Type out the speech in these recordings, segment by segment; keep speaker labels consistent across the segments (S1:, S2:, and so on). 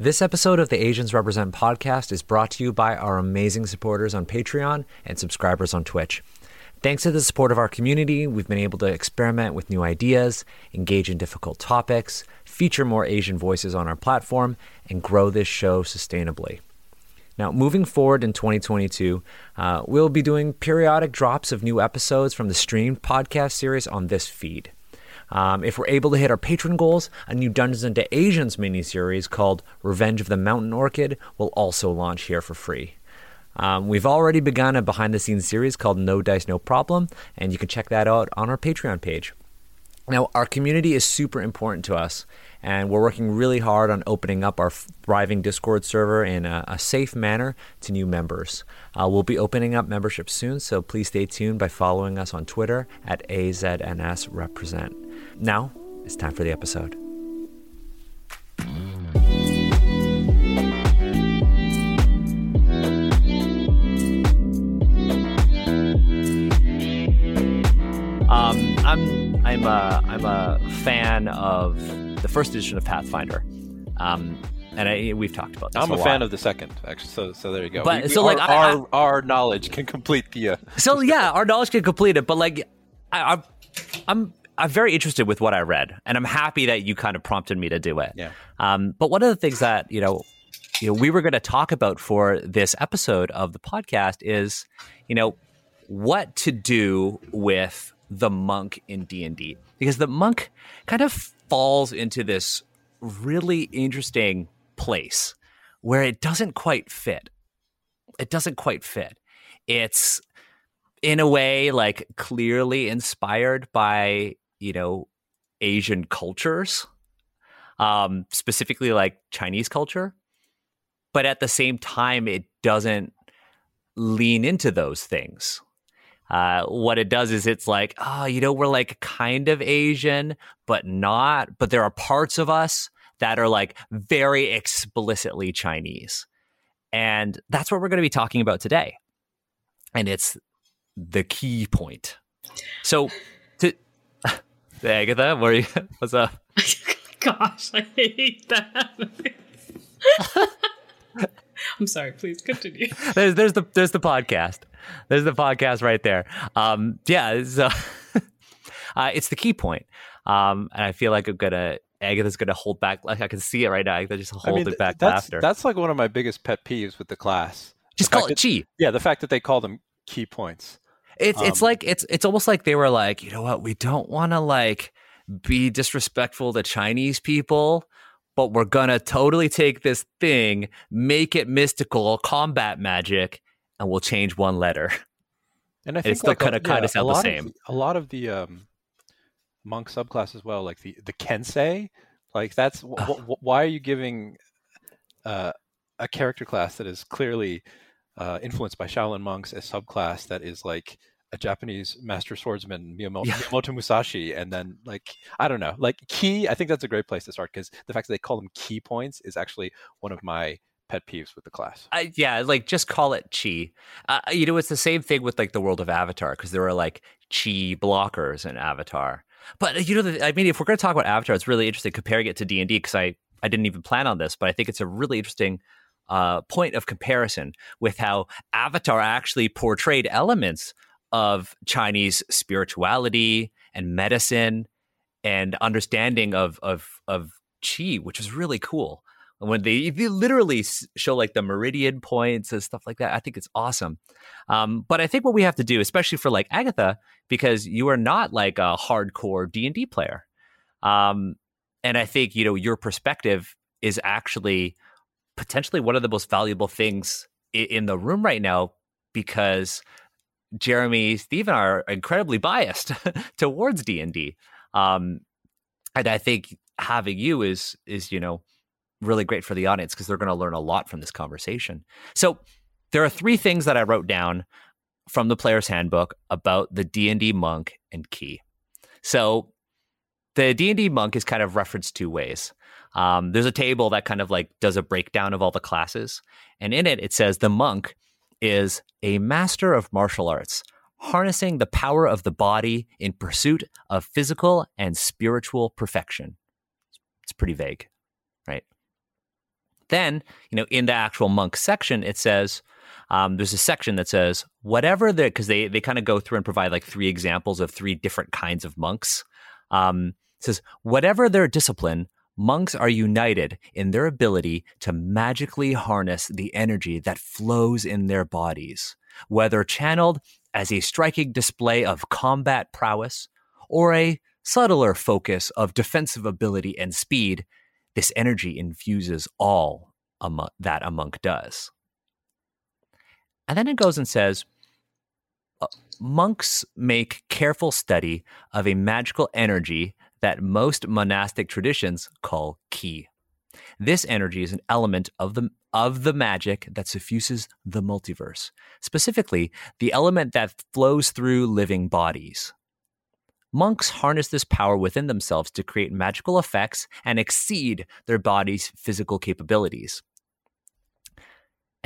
S1: This episode of the Asians Represent podcast is brought to you by our amazing supporters on Patreon and subscribers on Twitch. Thanks to the support of our community, we've been able to experiment with new ideas, engage in difficult topics, feature more Asian voices on our platform, and grow this show sustainably. Now, moving forward in 2022, uh, we'll be doing periodic drops of new episodes from the streamed podcast series on this feed. Um, if we're able to hit our patron goals, a new Dungeons and Asians miniseries called Revenge of the Mountain Orchid will also launch here for free. Um, we've already begun a behind the scenes series called No Dice, No Problem, and you can check that out on our Patreon page. Now, our community is super important to us, and we're working really hard on opening up our thriving Discord server in a, a safe manner to new members. Uh, we'll be opening up membership soon, so please stay tuned by following us on Twitter at AZNSRepresent. Now, it's time for the episode. Um, I'm I'm a I'm a fan of the first edition of Pathfinder, um, and I, we've talked about this.
S2: I'm
S1: a,
S2: a fan of the second, actually. So so there you go.
S1: But-
S2: We- we-
S1: so, like,
S2: our,
S1: I- I-
S2: our, our knowledge can complete the. Uh,
S1: So yeah, our knowledge can complete it, but like I, I'm I'm I'm very interested with what I read, and I'm happy that you kind of prompted me to do it.
S2: Yeah.
S1: Um, but one of the things that you know, you know, we were going to talk about for this episode of the podcast is, you know, what to do with the monk in D and D because the monk kind of falls into this really interesting place where it doesn't quite fit. It doesn't quite fit. It's in a way like clearly inspired by you know asian cultures um specifically like chinese culture but at the same time it doesn't lean into those things uh, what it does is it's like, oh, you know, we're like kind of Asian, but not. But there are parts of us that are like very explicitly Chinese. And that's what we're going to be talking about today. And it's the key point. So, to Agatha, where you, what's up?
S3: Gosh, I hate that. I'm sorry. Please continue.
S1: There's there's the there's the podcast. There's the podcast right there. Um, yeah, so uh, it's the key point. Um, and I feel like I'm gonna Agatha's gonna hold back. Like I can see it right now. Agatha just hold
S2: I mean,
S1: it back
S2: that's
S1: after.
S2: that's like one of my biggest pet peeves with the class.
S1: just
S2: the
S1: call
S2: fact
S1: it chi.
S2: Yeah, the fact that they call them key points.
S1: It's it's
S2: Um,
S1: like it's it's almost like they were like, you know what, we don't want to like be disrespectful to Chinese people, but we're gonna totally take this thing, make it mystical, combat magic, and we'll change one letter.
S2: And I think
S1: still
S2: like, a-
S1: kinda- kinda sound the same.
S2: Of, a lot of the um, monk subclass as well, like the the kensei, like that's wh- wh- why are you giving uh, a character class that is clearly uh, influenced by Shaolin monks a subclass that is like a Japanese master swordsman Miyamoto,
S1: Yeah.
S2: Miyamoto Musashi, and then like I don't know, like key. I think that's a great place to start because the fact that they call them key points is actually one of my pet peeves with the class.
S1: I, yeah, like just call it chi. Uh, you know, it's the same thing with like the world of Avatar because there are like chi blockers in Avatar. But you know, the, I mean, if we're going to talk about Avatar, it's really interesting comparing it to D and D because I I didn't even plan on this, but I think it's a really interesting uh, point of comparison with how Avatar actually portrayed elements of Chinese spirituality and medicine and understanding of of of chi, which is really cool when they, they literally show like the meridian points and stuff like that. I think it's awesome. Um, but I think what we have to do, especially for like Agatha, because you are not like a hardcore D and D player, um, and I think you know your perspective is actually potentially one of the most valuable things in the room right now because Jeremy, Steve, are incredibly biased towards D and D, um, and I think having you is is you know really great for the audience because they're going to learn a lot from this conversation. So there are three things that I wrote down from the player's handbook about the D&D monk and key. So the D&D monk is kind of referenced two ways. Um, there's a table that kind of like does a breakdown of all the classes. And in it, it says the monk is a master of martial arts, harnessing the power of the body in pursuit of physical and spiritual perfection. It's pretty vague, right? Then, you know, in the actual monk section, it says um, there's a section that says whatever the because they they kind of go through and provide like three examples of three different kinds of monks. Um, says whatever their discipline, monks are united in their ability to magically harness the energy that flows in their bodies, whether channeled as a striking display of combat prowess or a subtler focus of defensive ability and speed. This energy infuses all a mon- that a monk does. And then it goes and says, uh, monks make careful study of a magical energy that most monastic traditions call ki. This energy is an element of the of the magic that suffuses the multiverse, specifically the element that flows through living bodies. Monks harness this power within themselves to create magical effects and exceed their body's physical capabilities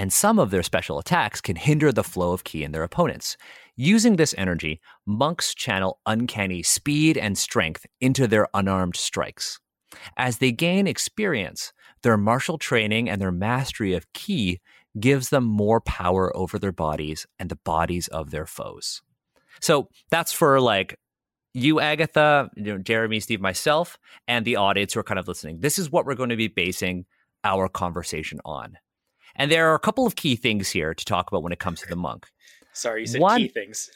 S1: and some of their special attacks can hinder the flow of ki in their opponents. Using this energy, monks channel uncanny speed and strength into their unarmed strikes. As they gain experience, their martial training and their mastery of ki gives them more power over their bodies and the bodies of their foes. So that's for like you, Agatha, you know, Jeremy, Steve, myself, and the audience who are kind of listening. This is what we're going to be basing our conversation on. And there are a couple of key things here to talk about when it comes to the monk.
S4: Sorry, you said
S1: One-
S4: key things.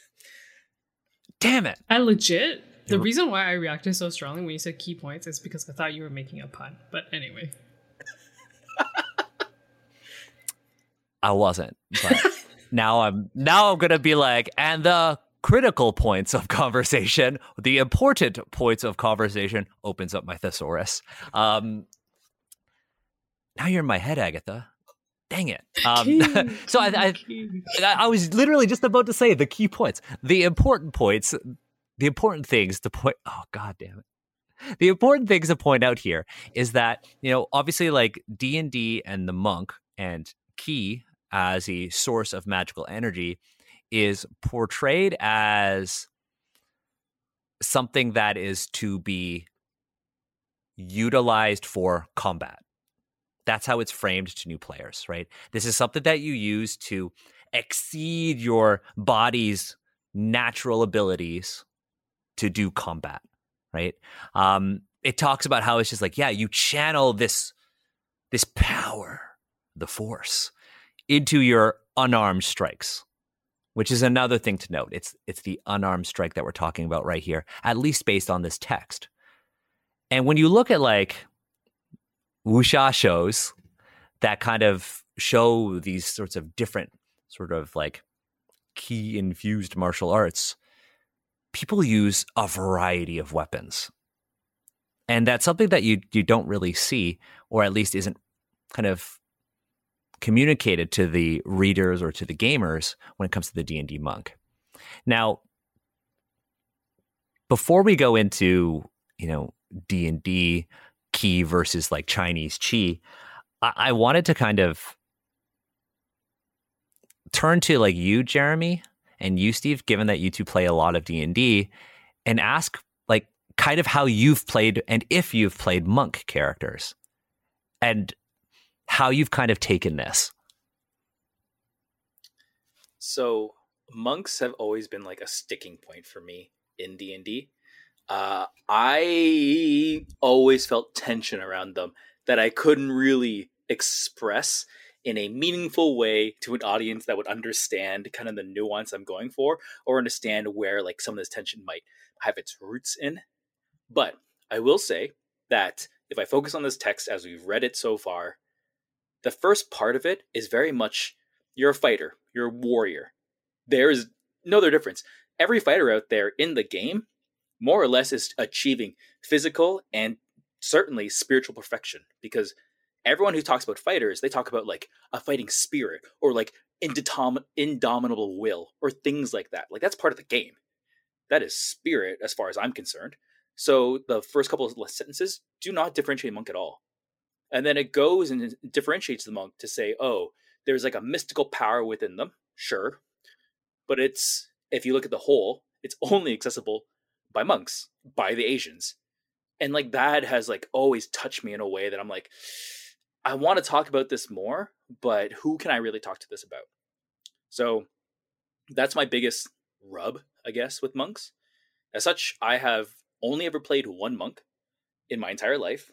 S1: Damn it.
S3: I legit. The reason why I reacted so strongly when you said key points is because I thought you were making a pun. But anyway,
S1: I wasn't. But now I'm now I'm gonna be like, and the critical points of conversation, the important points of conversation opens up my thesaurus. Um now you're in my head, Agatha. Dang it. Um,
S3: Key,
S1: so I, I. I I was literally just about to say the key points, the important points, the important things to point. Oh god damn it! The important things to point out here is that you know obviously like D and D and the monk and key as a source of magical energy is portrayed as something that is to be utilized for combat. That's how it's framed to new players, right? This is something that you use to exceed your body's natural abilities to do combat, right? Um, it talks about how it's just like, yeah, you channel this this power, the force, into your unarmed strikes, which is another thing to note. It's it's the unarmed strike that we're talking about right here, at least based on this text. And when you look at like wuxia shows that kind of show these sorts of different sort of like key infused martial arts people use a variety of weapons. And that's something that you you don't really see or at least isn't kind of communicated to the readers or to the gamers when it comes to the D&D monk. Now before we go into you know D&D key versus like Chinese chi, I, I wanted to kind of turn to like you, Jeremy, and you, Steve, given that you two play a lot of D and D, and ask like kind of how you've played and if you've played monk characters, and how you've kind of taken this.
S4: So monks have always been like a sticking point for me in D and D. Uh, I always felt tension around them that I couldn't really express in a meaningful way to an audience that would understand kind of the nuance I'm going for or understand where like some of this tension might have its roots in. But I will say that if I focus on this text as we've read it so far, the first part of it is very much you're a fighter, you're a warrior. There's no other difference. Every fighter out there in the game, more or less, is achieving physical and certainly spiritual perfection because everyone who talks about fighters, they talk about like a fighting spirit or like indotom- indomitable will or things like that. Like that's part of the game. That is spirit as far as I'm concerned. So the first couple of sentences do not differentiate monk at all. And then it goes and differentiates the monk to say, oh, there's like a mystical power within them, sure. But it's, if you look at the whole, it's only accessible by monks, by the Asians. And like that has like always touched me in a way that I'm like, I want to talk about this more, but who can I really talk to this about? So that's my biggest rub, I guess, with monks. As such, I have only ever played one monk in my entire life,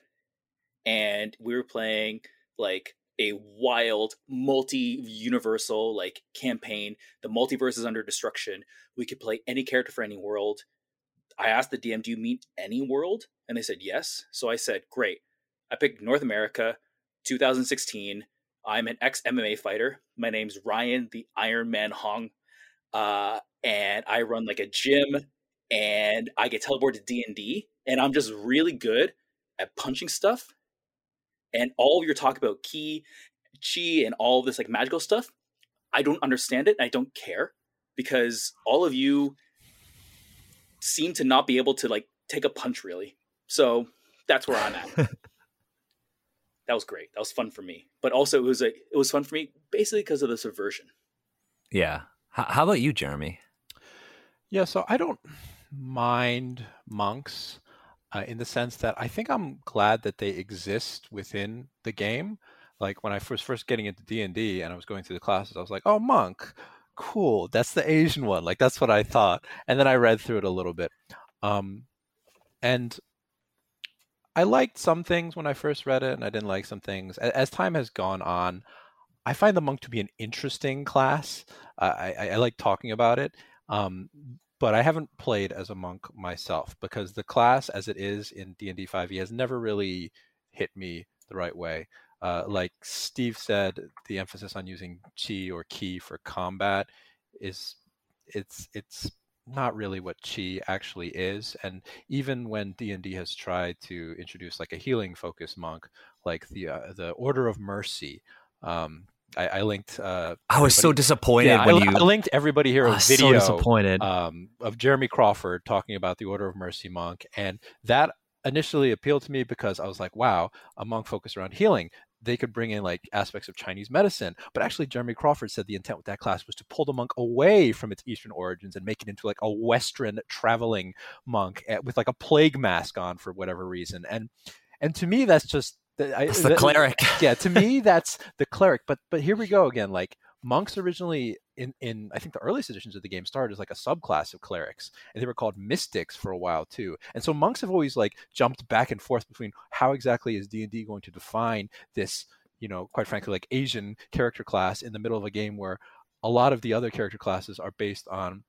S4: and we were playing like a wild multi-universal like campaign. The multiverse is under destruction. We could play any character for any world. I asked the DM, "Do you mean any world?" And they said yes. So I said, "Great." I picked North America, 2016. I'm an ex MMA fighter. My name's Ryan the Iron Man Hong, uh, and I run like a gym, and I get teleported to D and D, and I'm just really good at punching stuff. And all of your talk about ki, chi, and all this like magical stuff, I don't understand it. I don't care because all of you seem to not be able to like take a punch really. So that's where I'm at. that was great. That was fun for me. But also it was a it was fun for me basically because of the subversion.
S1: Yeah. H- how about you, Jeremy?
S2: Yeah, so I don't mind monks uh, in the sense that I think I'm glad that they exist within the game. Like when I was first getting into D and D and I was going through the classes, I was like, "Oh, monk, cool. That's the Asian one." Like that's what I thought. And then I read through it a little bit, um, and I liked some things when I first read it, and I didn't like some things. As time has gone on, I find the monk to be an interesting class. I, I, I, like talking about it, um, but I haven't played as a monk myself because the class, as it is in D and D five e, has never really hit me the right way. Uh, like Steve said, the emphasis on using chi or ki for combat is it's it's not really what chi actually is and even when d&d has tried to introduce like a healing focused monk like the uh, the order of mercy um, I, I, linked. Uh,
S1: I was so disappointed
S2: yeah,
S1: when
S2: I,
S1: you.
S2: I linked everybody here a video.
S1: So disappointed.
S2: Um, of Jeremy Crawford talking about the Order of Mercy monk, and that initially appealed to me because I was like, "Wow, a monk focused around healing they could bring in like aspects of Chinese medicine. But actually, Jeremy Crawford said the intent with that class was to pull the monk away from its Eastern origins and make it into like a Western traveling monk with like a plague mask on for whatever reason. And and to me, that's just
S1: that's the cleric.
S2: yeah, to me, that's the cleric. But but here we go again. Like monks originally in in I think the earliest editions of the game started as like a subclass of clerics, and they were called mystics for a while too. And so monks have always like jumped back and forth between how exactly is D and D going to define this, you know, quite frankly, like Asian character class in the middle of a game where a lot of the other character classes are based on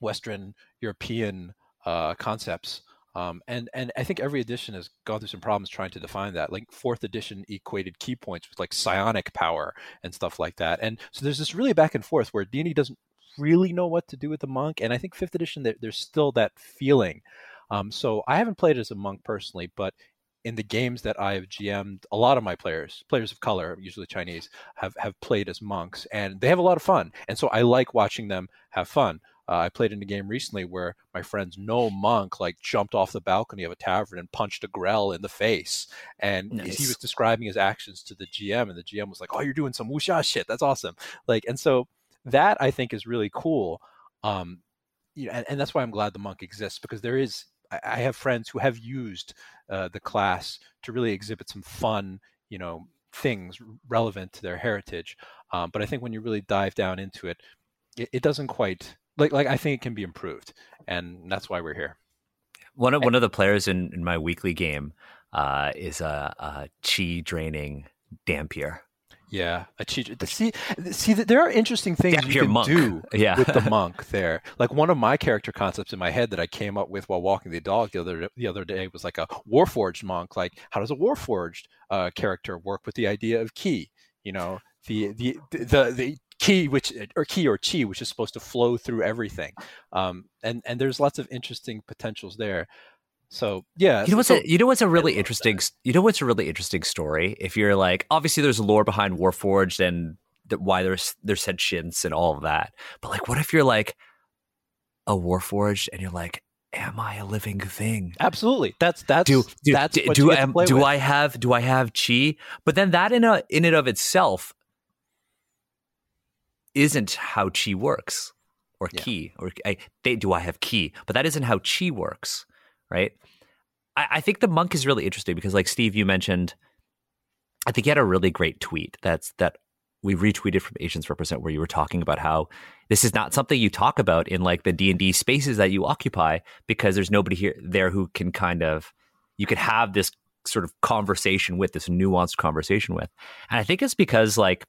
S2: Western European uh, concepts um, and and I think every edition has gone through some problems trying to define that. Like fourth edition equated key points with like psionic power and stuff like that. And so there's this really back and forth where D&D doesn't really know what to do with the monk. And I think fifth edition there, there's still that feeling. Um, so I haven't played as a monk personally, but in the games that I have GM'd, a lot of my players, players of color, usually Chinese, have have played as monks, and they have a lot of fun. And so I like watching them have fun. Uh, I played in a game recently where my friend's no monk like jumped off the balcony of a tavern and punched a grell in the face, and nice. he was describing his actions to the GM, and the GM was like, "Oh, you're doing some wuxia shit. That's awesome!" Like, and so that I think is really cool. Um, you know, and, and that's why I'm glad the monk exists because there is I have friends who have used uh, the class to really exhibit some fun, you know, things relevant to their heritage. Um, but I think when you really dive down into it, it, it, doesn't quite like like I think it can be improved, and that's why we're here.
S1: One of one of the players in, in my weekly game uh, is a, a chi draining Dhampir.
S2: Yeah, a chi. See, see, there are interesting things Dhampir you can
S1: monk.
S2: do
S1: yeah.
S2: with the monk there. Like one of my character concepts in my head that I came up with while walking the dog the other the other day was like a warforged monk. Like, how does a warforged uh, character work with the idea of ki? You know, the the the the ki which or ki or chi which is supposed to flow through everything um, and and there's lots of interesting potentials there so yeah
S1: you know what's
S2: so,
S1: a, you know what's a really interesting that. you know what's a really interesting story if you're like obviously there's lore behind warforged and the, why there's there's sentience and all of that but like what if you're like a warforged and you're like am I a living thing?
S2: Absolutely. That's that's
S1: do, do
S2: that's
S1: do, do, am, do I have do I have chi? But then that in a in and of itself isn't how chi works or yeah. ki or I, they, do I have ki? But that isn't how chi works, right? I, I think the monk is really interesting because, like Steve, you mentioned, I think you had a really great tweet that's that we retweeted from Asians Represent where you were talking about how this is not something you talk about in like the D&D spaces that you occupy because there's nobody here there who can kind of you could have this sort of conversation with this nuanced conversation with. And I think it's because like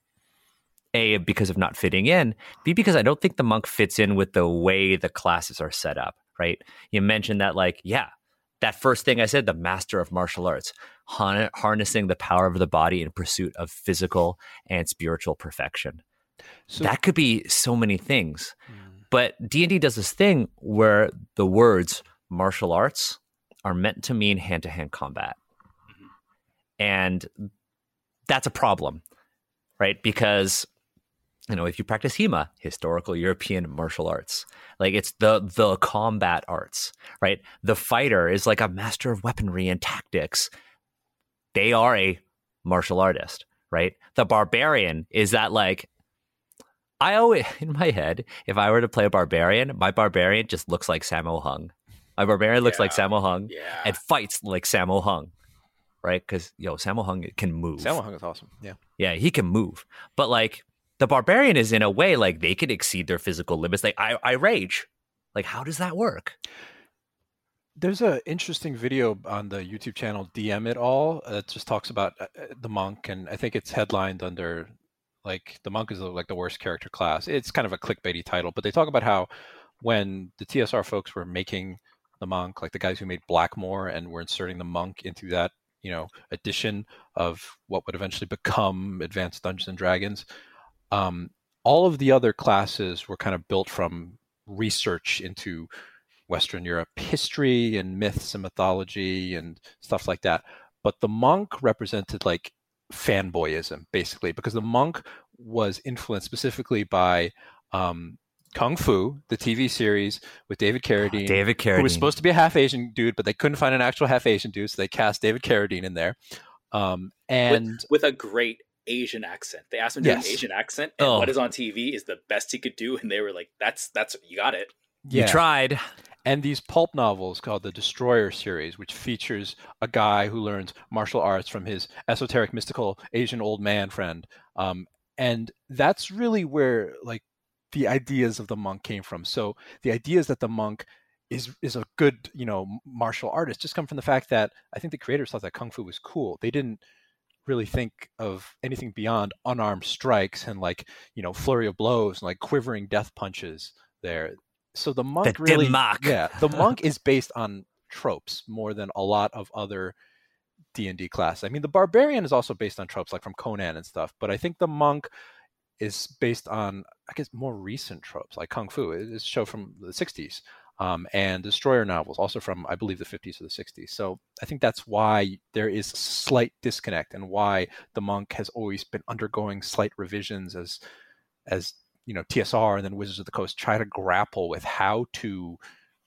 S1: a because of not fitting in, b because I don't think the monk fits in with the way the classes are set up, right? You mentioned that like yeah, that first thing I said, the master of martial arts, harnessing the power of the body in pursuit of physical and spiritual perfection. So, that could be so many things. Mm. But D&D does this thing where the words martial arts are meant to mean hand-to-hand combat. Mm-hmm. And that's a problem, right? Because you know, if you practice HEMA, historical European martial arts, like it's the the combat arts, right? The fighter is like a master of weaponry and tactics. They are a martial artist, right? The barbarian is that like I always in my head, if I were to play a barbarian, my barbarian just looks like Sammo Hung. My barbarian looks yeah. like Sammo Hung
S4: yeah.
S1: and fights like Sammo Hung, right? Because yo, Sammo Hung can move.
S2: Sammo Hung is awesome. Yeah,
S1: yeah, he can move. But like the barbarian is in a way like they could exceed their physical limits. Like I, I rage. Like how does that work?
S2: There's an interesting video on the YouTube channel DM It All that just talks about uh, uh, the monk, and I think it's headlined under like the monk is like the worst character class. It's kind of a clickbaity title, but they talk about how when the TSR folks were making the monk, like the guys who made Blackmoor, and were inserting the monk into that you know edition of what would eventually become Advanced Dungeons and Dragons, um, all of the other classes were kind of built from research into Western Europe history and myths and mythology and stuff like that. But the monk represented like fanboyism, basically, because the monk was influenced specifically by um, Kung Fu, the TV series with David Carradine.
S1: Oh, David Carradine.
S2: Who was supposed to be a half Asian dude, but they couldn't find an actual half Asian dude, so they cast David Carradine in there. Um, and
S4: with, with, a great Asian accent. They asked him to yes. do an Asian accent, and oh. what is on TV is the best he could do, and they were like, "That's that's you got it."
S1: Yeah. You tried.
S2: And these pulp novels called the Destroyer series, which features a guy who learns martial arts from his esoteric, mystical Asian old man friend, um, and that's really where like the ideas of the monk came from. So the ideas that the monk is is a good you know martial artist just come from the fact that I think the creators thought that kung fu was cool. They didn't really think of anything beyond unarmed strikes and like you know flurry of blows and like quivering death punches there. So the monk
S1: the
S2: really yeah the monk is based on tropes more than a lot of other d&d class. I mean the barbarian is also based on tropes like from conan and stuff but i think the monk is based on i guess more recent tropes like kung fu. It's a show from the 60s um, and destroyer novels, also from I believe the 50s or the 60s. So I think that's why there is slight disconnect, and why the monk has always been undergoing slight revisions as as you know TSR and then Wizards of the Coast try to grapple with how to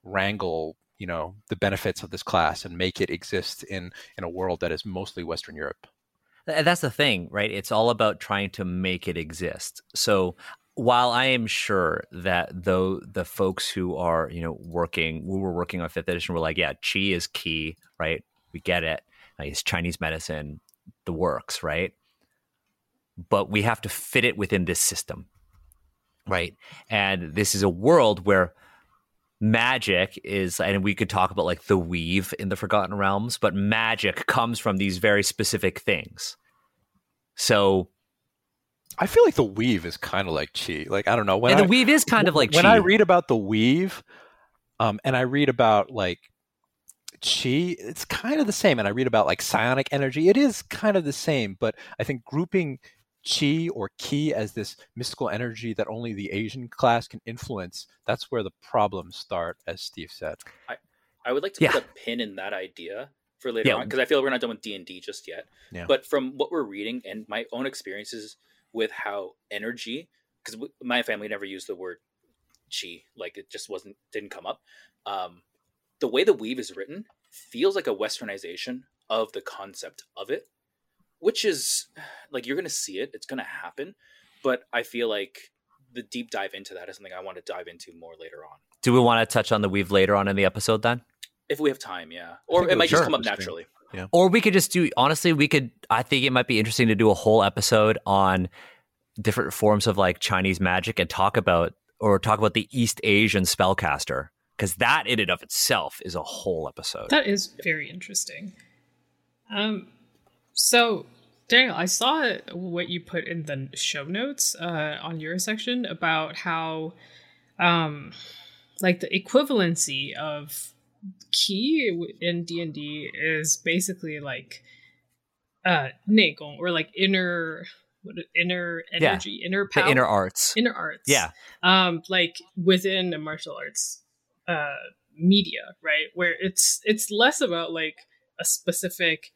S2: wrangle you know the benefits of this class and make it exist in in a world that is mostly Western Europe.
S1: That's the thing, right? It's all about trying to make it exist. So while I am sure that though the folks who are, you know, working, we were working on fifth edition, were like, yeah, chi is key, right? We get it. Like, it's Chinese medicine, the works, right? But we have to fit it within this system, right? And this is a world where magic is, and we could talk about like the weave in the Forgotten Realms, but magic comes from these very specific things. So
S2: I feel like the weave is kind of like chi. Like I don't know
S1: when and the I, weave is kind of like
S2: when
S1: chi.
S2: I read about the weave, um, and I read about like chi, it's kind of the same. And I read about like psionic energy, it is kind of the same. But I think grouping chi or ki as this mystical energy that only the Asian class can influence, that's where the problems start, as Steve said.
S4: I, I would like to yeah. put a pin in that idea for later yeah. on because I feel we're not done with D and D just yet. Yeah. But from what we're reading and my own experiences with how energy because my family never used the word chi like it just wasn't didn't come up. Um, the way the weave is written feels like a westernization of the concept of it which is like you're gonna see it it's gonna happen but i feel like the deep dive into that is something i want to dive into more later on.
S1: Do we want to touch on the weave later on in the episode then?
S4: If we have time yeah. Or it might sure. just come up naturally
S2: Yeah.
S1: Or we could just do honestly, we could I think it might be interesting to do a whole episode on different forms of like Chinese magic and talk about or talk about the East Asian spellcaster because that in and of itself is a whole episode.
S3: That is very interesting. Um, so Daniel, I saw what you put in the show notes uh, on your section about how, um, like the equivalency of key in D and D is basically like uh neigong or like inner what inner energy, yeah. inner power,
S1: inner arts,
S3: inner arts.
S1: Yeah,
S3: um, like within the martial arts uh media, right? Where it's it's less about like a specific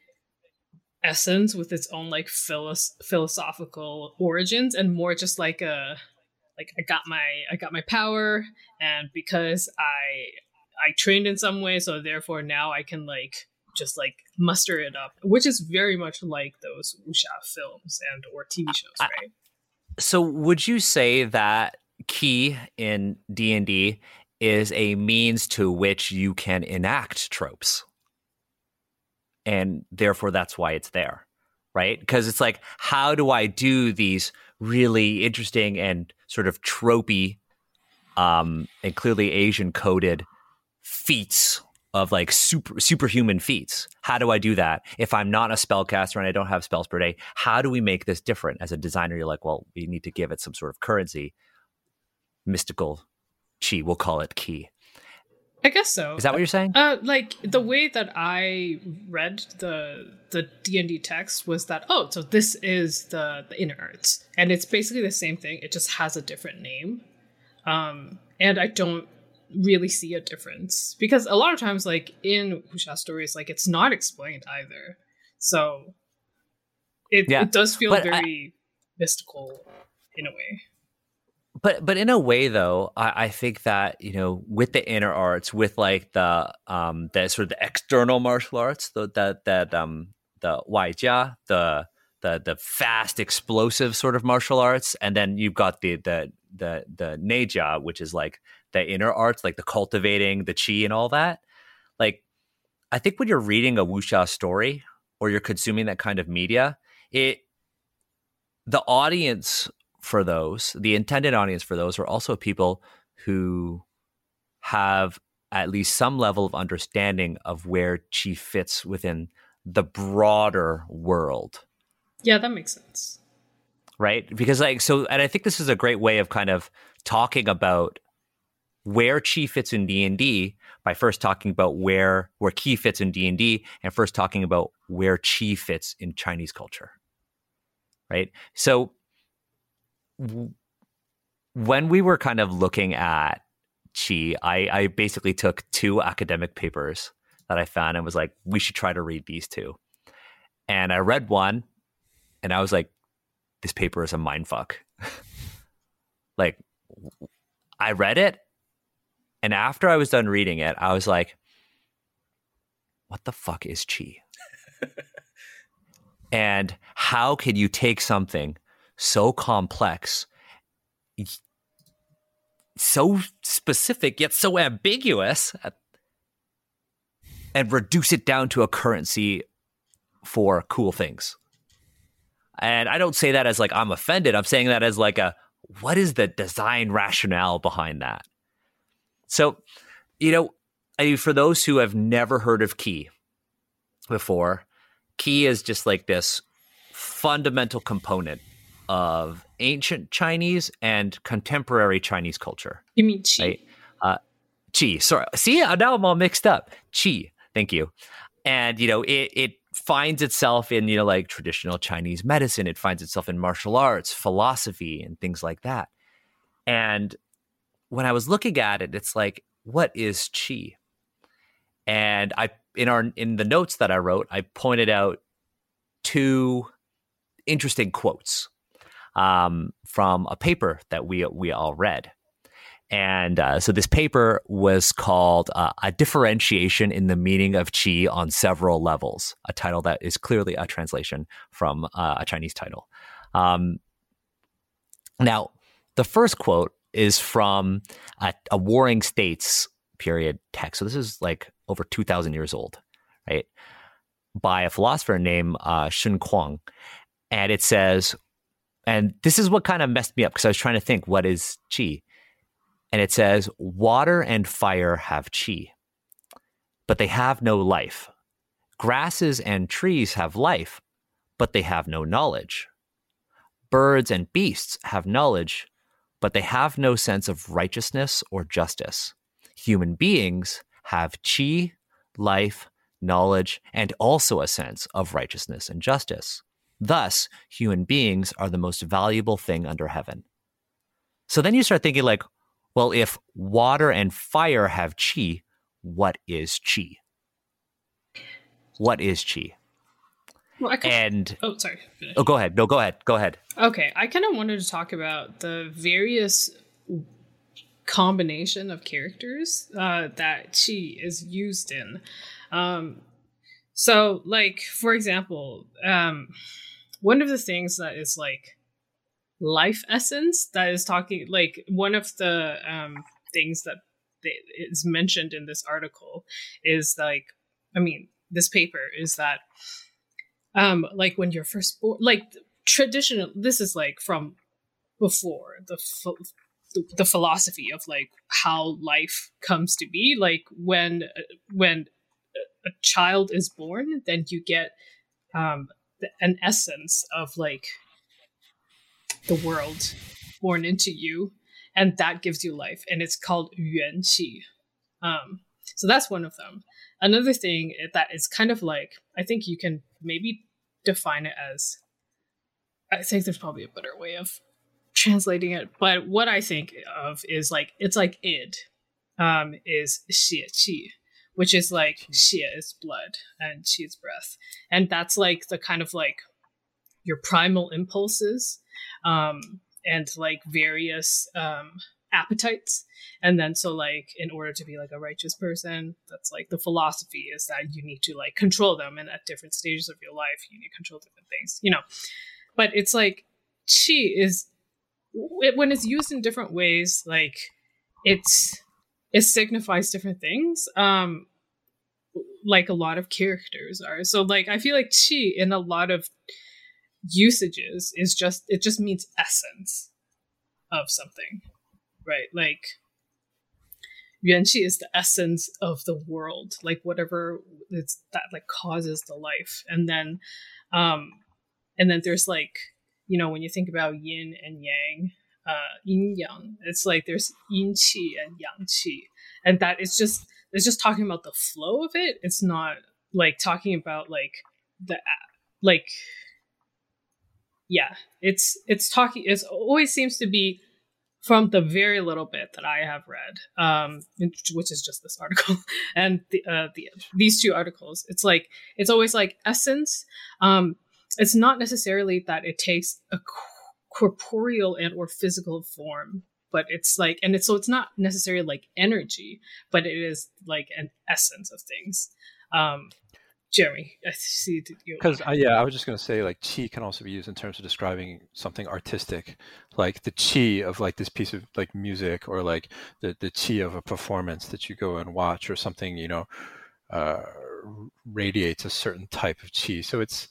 S3: essence with its own like philos- philosophical origins and more just like a like I got my I got my power and because I I trained in some way so therefore now I can like just like muster it up which is very much like those wuxia films and or TV shows right?
S1: so would you say that key in D&D is a means to which you can enact tropes? And therefore that's why it's there right? Because it's like how do i do these really interesting and sort of tropey um, and clearly asian coded feats of like super superhuman feats how do i do that if i'm not a spellcaster and i don't have spells per day how do we make this different as a designer you're like well we need to give it some sort of currency mystical chi we'll call it key
S3: I guess so.
S1: Is that what you're saying?
S3: Uh, like the way that I read the the D and D text was that oh, so this is the the inner arts, and it's basically the same thing. It just has a different name, um, and I don't really see a difference because a lot of times, like in wuxia stories, like it's not explained either. So it
S1: Yeah,
S3: it does feel
S1: but I-
S3: very mystical in a way.
S1: but but in a way though I, I think that you know with the inner arts with like the um the sort of the external martial arts the that that um the waijia the the the fast explosive sort of martial arts and then you've got the the the the neijia which is like the inner arts like the cultivating the chi and all that like i think when you're reading a wuxia story or you're consuming that kind of media it the audience for those, the intended audience for those are also people who have at least some level of understanding of where chi fits within the broader world,
S3: Yeah, that makes sense.
S1: right? Because like so and I think this is a great way of kind of talking about where chi fits in D&D by first talking about where where ki fits in D&D and first talking about where chi fits in Chinese culture. Right? So w- when we were kind of looking at chi, I, I basically took two academic papers that I found and was like, we should try to read these two. And I read one and I was like, this paper is a mind fuck. like, I read it. And after I was done reading it, I was like, what the fuck is chi? and how can you take something so complex, so specific, yet so ambiguous, and reduce it down to a currency for cool things? And I don't say that as like I'm offended. I'm saying that as like a what is the design rationale behind that? So, you know, I mean, for those who have never heard of key before, key is just like this fundamental component of ancient Chinese and contemporary Chinese culture.
S3: You mean chi?
S1: Right. Uh, chi. Sorry. See, now I'm all mixed up. Qi. Thank you. And you know, it it finds itself in you know like traditional Chinese medicine. It finds itself in martial arts, philosophy, and things like that. And when I was looking at it, it's like, what is chi? And I in our in the notes that I wrote, I pointed out two interesting quotes um, from a paper that we we all read. And uh, so this paper was called uh, A Differentiation in the Meaning of Qi on Several Levels, a title that is clearly a translation from uh, a Chinese title. Um, now, the first quote is from a, a Warring States period text. So this is like over 2,000 years old, right? by a philosopher named uh, Xun Kuang, and it says, and this is what kind of messed me up because I was trying to think what is chi, and it says water and fire have chi, but they have no life. Grasses and trees have life, but they have no knowledge. Birds and beasts have knowledge, but they have no sense of righteousness or justice. Human beings have chi, life, knowledge, and also a sense of righteousness and justice. Thus, human beings are the most valuable thing under heaven. So then you start thinking, like, well, if water and fire have chi, what is chi? What is chi?
S3: Well, I
S1: And
S3: oh, sorry. finish.
S1: oh, go ahead. No, go ahead. Go ahead.
S3: Okay, I kind of wanted to talk about the various combination of characters uh, that chi is used in. Um, so, like for example, um, one of the things that is like life essence that is talking like one of the um, things that is mentioned in this article is like, I mean, this paper is that um, like when you're first born, like traditional. This is like from before the ph- the, philosophy of like how life comes to be like when when a child is born then you get um an essence of like the world born into you and that gives you life and it's called yuan qi um so that's one of them another thing that is kind of like i think you can maybe define it as i think there's probably a better way of translating it, but what I think of is like it's like id, um, is xie qi, which is like xie is blood and qi is breath, and that's like the kind of like your primal impulses, um, and like various um appetites, and then so like in order to be like a righteous person, that's like the philosophy is that you need to like control them, and at different stages of your life you need to control different things, you know, but it's like chi is it, when it's used in different ways like it's it signifies different things um like a lot of characters are. So like i feel like chi in a lot of usages is just it just means essence of something right like yuan qi is the essence of the world like whatever it's that like causes the life and then um and then there's like you know, when you think about yin and yang, uh, yin yang, it's like there's yin qi and yang qi, and that is just it's just talking about the flow of it. It's not like talking about like the like yeah, it's it's talking. It always seems to be from the very little bit that I have read, um, which is just this article and the, uh, the these two articles. It's like it's always like essence. Um, it's not necessarily that it takes a corporeal and or physical form but it's like and it's so it's not necessarily like energy but it is like an essence of things um jeremy i see you
S2: Because uh, yeah, I was just going to say like chi can also be used in terms of describing something artistic, like the chi of like this piece of like music, or like the the chi of a performance that you go and watch, or something you know uh, radiates a certain type of chi. So it's,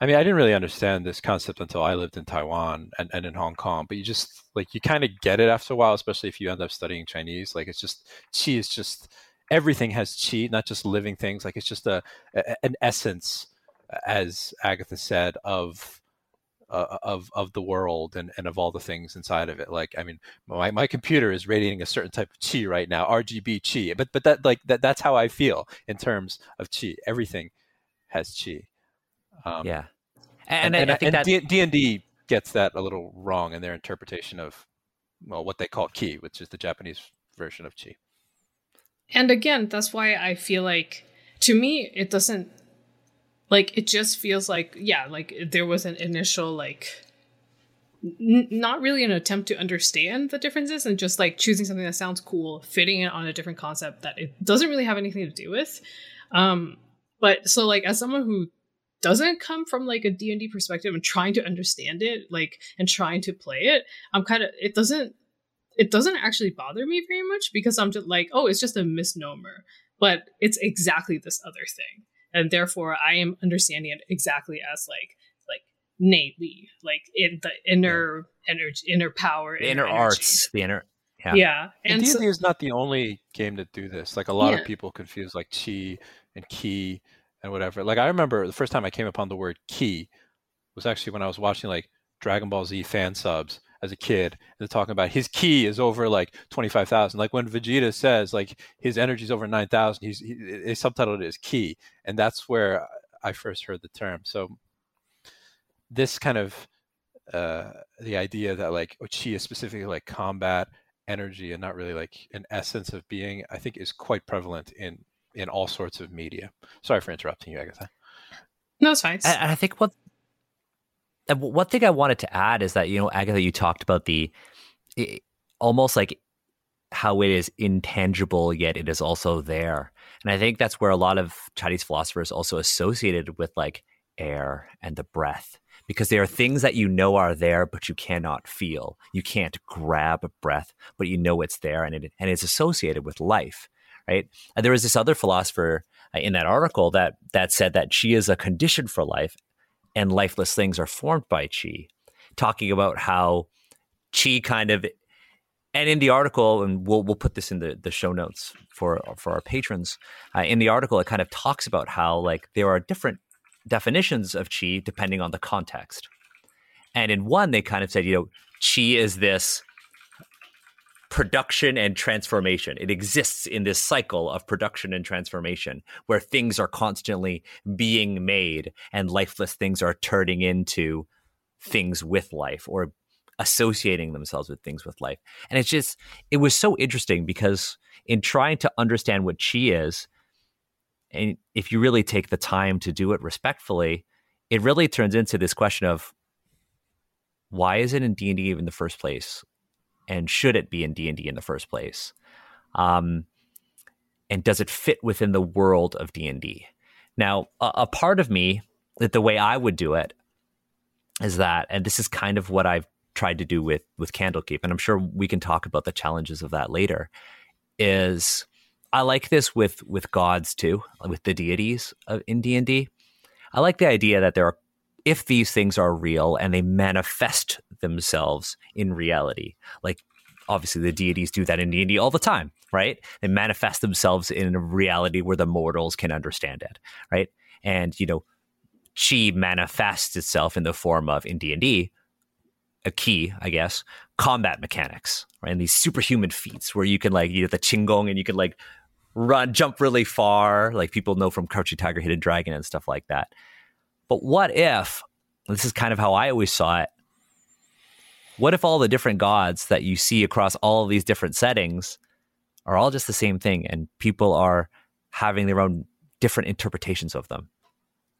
S2: I mean, I didn't really understand this concept until I lived in Taiwan and, and in Hong Kong, but you just like you kind of get it after a while, especially if you end up studying Chinese. Like it's just chi is just everything has chi, not just living things. Like it's just a, a an essence, as Agatha said, of uh, of of the world and, and of all the things inside of it. Like I mean, my, my computer is radiating a certain type of chi right now, RGB chi. But but that like that that's how I feel in terms of chi. Everything has chi. Um,
S1: yeah.
S2: and,
S1: And,
S2: and,
S1: I, I think that
S2: D and D gets that a little wrong in their interpretation of well what they call ki, which is the Japanese version of chi.
S3: And again that's why i feel like to me it doesn't like it just feels like yeah like there was an initial like n- not really an attempt to understand the differences and just like choosing something that sounds cool fitting it on a different concept that it doesn't really have anything to do with. Um but so like as someone who doesn't come from like a d&d perspective and trying to understand it like and trying to play it i'm kind of it doesn't it doesn't actually bother me very much because i'm just like oh it's just a misnomer but it's exactly this other thing and therefore I am understanding it exactly as like like innately, like in the inner energy, inner power,
S1: the inner
S3: energy.
S1: arts, the inner
S3: Yeah,
S1: yeah.
S2: And
S3: and
S2: D&D
S3: so,
S2: is not the only game to do this. Like a lot
S3: Yeah.
S2: of people confuse like chi and ki and whatever. Like I remember the first time I came upon the word ki was actually when I was watching like Dragon Ball Z fan subs as a kid. And they're talking about his ki is over like 25,000. Like when Vegeta says like his energy is over 9,000, he's he, they subtitled it as ki. And that's where I first heard the term. So this kind of uh, the idea that like chi is specifically like combat energy and not really like an essence of being, I think is quite prevalent in in all sorts of media. Sorry for interrupting you, Agatha.
S3: no, it's fine.
S1: And and I think what and one thing I wanted to add is that you know Agatha, you talked about the i almost like how it is intangible yet it is also there, and I think that's where a lot of Chinese philosophers also associated with like air and the breath because there are things that you know are there but you cannot feel. You can't grab a breath, but you know it's there and it and it's associated with life, right? And there was this other philosopher uh, in that article that that said that chi is a condition for life and lifeless things are formed by chi, talking about how chi kind of and in the article, and we'll we'll put this in the, the show notes for for our patrons. Uh, in the article, it kind of talks about how like there are different definitions of chi depending on the context. And in one, they kind of said, you know, chi is this production and transformation. It exists in this cycle of production and transformation where things are constantly being made and lifeless things are turning into things with life or associating themselves with things with life. And it's just, it was so interesting because in trying to understand what chi is, and if you really take the time to do it respectfully, it really turns into this question of why is it in D&D in the first place? And should it be in D&D in the first place? Um, and does it fit within the world of D&D? Now, a, a part of me, that the way I would do it is that, and this is kind of what I've tried to do with with Candlekeep, and I'm sure we can talk about the challenges of that later. Is I like this with with gods too, with the deities of, in D and D. I like the idea that there are, if these things are real and they manifest themselves in reality, like obviously the deities do that in D and D all the time, right? They manifest themselves in a reality where the mortals can understand it, right? And you know, chi manifests itself in the form of in D and D a ki, I guess, combat mechanics, right? And these superhuman feats where you can like you know the qinggong and you can like run, jump really far, like people know from Crouching Tiger, Hidden Dragon, and stuff like that. But what if this is kind of how I always saw it? What if all the different gods that you see across all of these different settings are all just the same thing, and people are having their own different interpretations of them,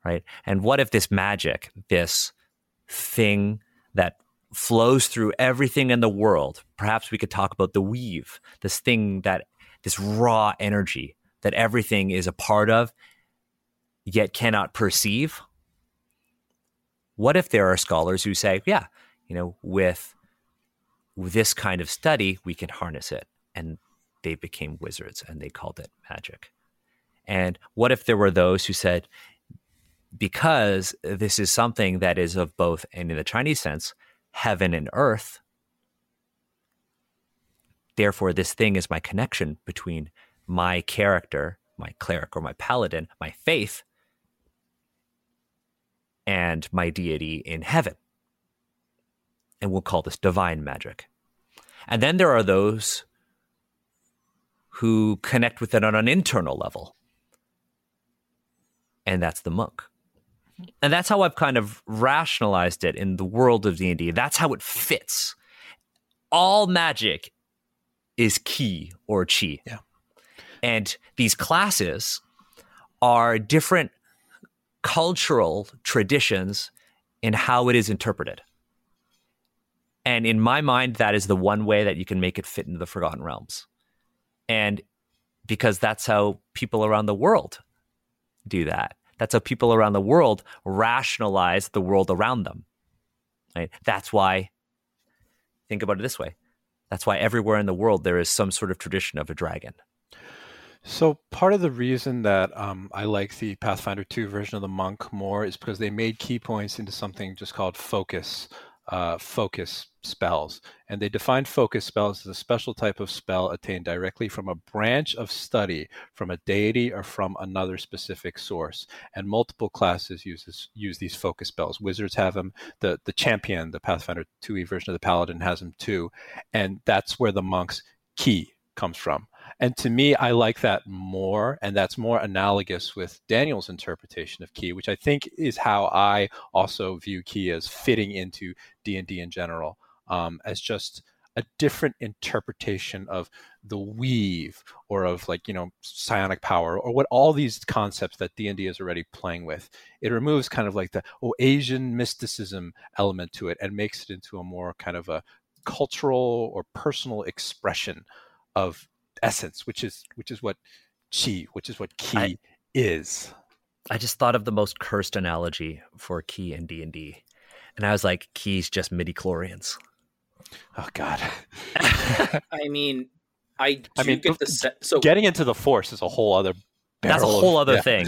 S1: right? And what if this magic, this thing that flows through everything in the world. Perhaps we could talk about the weave, this thing that this raw energy that everything is a part of, yet cannot perceive. What if there are scholars who say, yeah, you know, with, this kind of study, we can harness it. And they became wizards and they called it magic. And what if there were those who said, because this is something that is of both, and in the Chinese sense, heaven and earth. Therefore, this thing is my connection between my character, my cleric or my paladin, my faith, and my deity in heaven. And we'll call this divine magic. And then there are those who connect with it on an internal level. And that's the monk and that's how I've kind of rationalized it in the world of D and D. That's how it fits. All magic is ki or chi.
S2: Yeah.
S1: And these classes are different cultural traditions in how it is interpreted. And in my mind, that is the one way that you can make it fit into the Forgotten Realms. And because that's how people around the world do that. That's how people around the world rationalize the world around them. Right? That's why, think about it this way. That's why everywhere in the world there is some sort of tradition of a dragon.
S2: So part of the reason that um, I like the Pathfinder 2 version of the monk more is because they made ki points into something just called focus, uh, focus spells. And they defined focus spells as a special type of spell attained directly from a branch of study from a deity or from another specific source. And multiple classes uses use these focus spells. Wizards have them. The the champion, the Pathfinder 2e version of the paladin has them too. And that's where the monk's ki comes from. And to me, I like that more, and that's more analogous with Daniel's interpretation of Ki, which I think is how I also view Ki as fitting into D and D in general, um, as just a different interpretation of the weave or of like you know psionic power or what all these concepts that d&d is already playing with. It removes kind of like the oh asian mysticism element to it and makes it into a more kind of a cultural or personal expression of essence, which is which is what chi, which is what ki I, is.
S1: I just thought of the most cursed analogy for ki and D and D, and I was like, ki's just midichlorians.
S2: Oh God.
S4: I mean, I I mean, get the se-
S2: so getting into the force is a whole other.
S1: That's a whole of, other yeah. thing.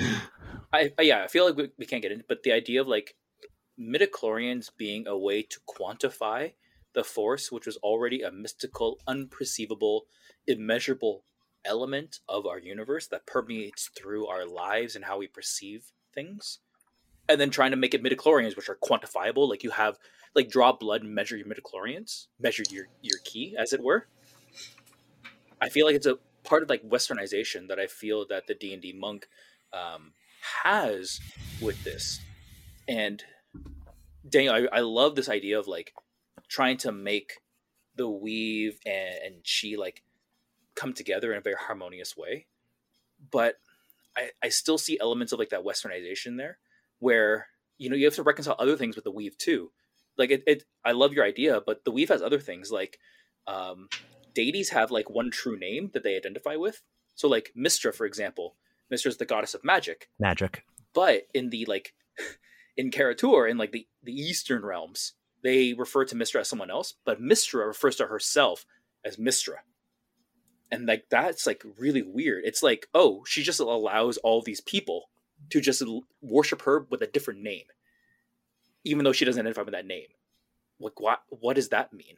S4: I yeah, I feel like we, we can't get into, but the idea of like midichlorians being a way to quantify the force, which was already a mystical, unperceivable, immeasurable element of our universe that permeates through our lives and how we perceive things. And then trying to make it midichlorians, which are quantifiable, like you have like draw blood and measure your midichlorians, measure your your ki, as it were. I feel like it's a part of like westernization that I feel that the D and D monk um, has with this. And Daniel, I, I love this idea of like trying to make the weave and, and chi like come together in a very harmonious way. But I, I still see elements of like that westernization there where you know you have to reconcile other things with the weave too. Like it, it I love your idea, but the weave has other things like um, deities have like one true name that they identify with. So like Mystra, for example, Mystra is the goddess of magic.
S1: Magic.
S4: But in the like in Kara-Tur, in like the, the eastern realms, they refer to Mystra as someone else, but Mystra refers to herself as Mystra. And like that's like really weird. It's like, oh, she just allows all these people to just worship her with a different name, even though she doesn't identify with that name. Like, what what does that mean?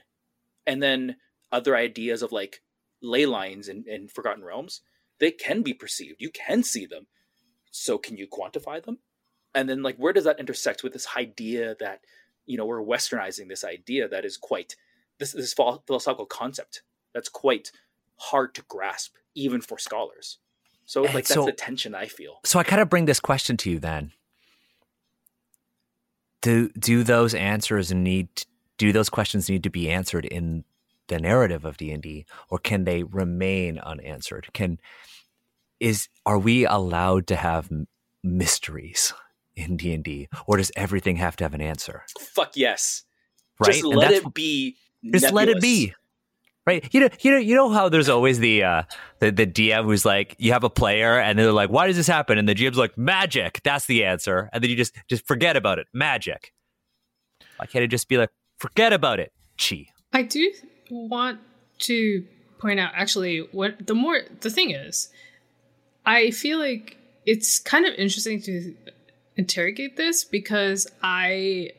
S4: And then other ideas of like ley lines in, in Forgotten Realms, they can be perceived. You can see them. So can you quantify them? And then like where does that intersect with this idea that you know we're westernizing this idea that is quite this this philosophical concept that's quite hard to grasp even for scholars so like that's the tension i feel
S1: so i kind of bring this question to you then do do those answers need do those questions need to be answered in the narrative of d&d or can they remain unanswered can is are we allowed to have mysteries in D and D, or does everything have to have an answer?
S4: Fuck yes. Right. Just let it be.
S1: Just nebulous. let it be. Right. You know. You know. You know how there's always the uh, the the DM who's like, you have a player, and they're like, why does this happen? And the GM's like, magic. That's the answer. And then you just just forget about it. Magic. Why can't it just be like, forget about it? Chi.
S3: I do want to point out actually what the more the thing is, I feel like it's kind of interesting to interrogate this because I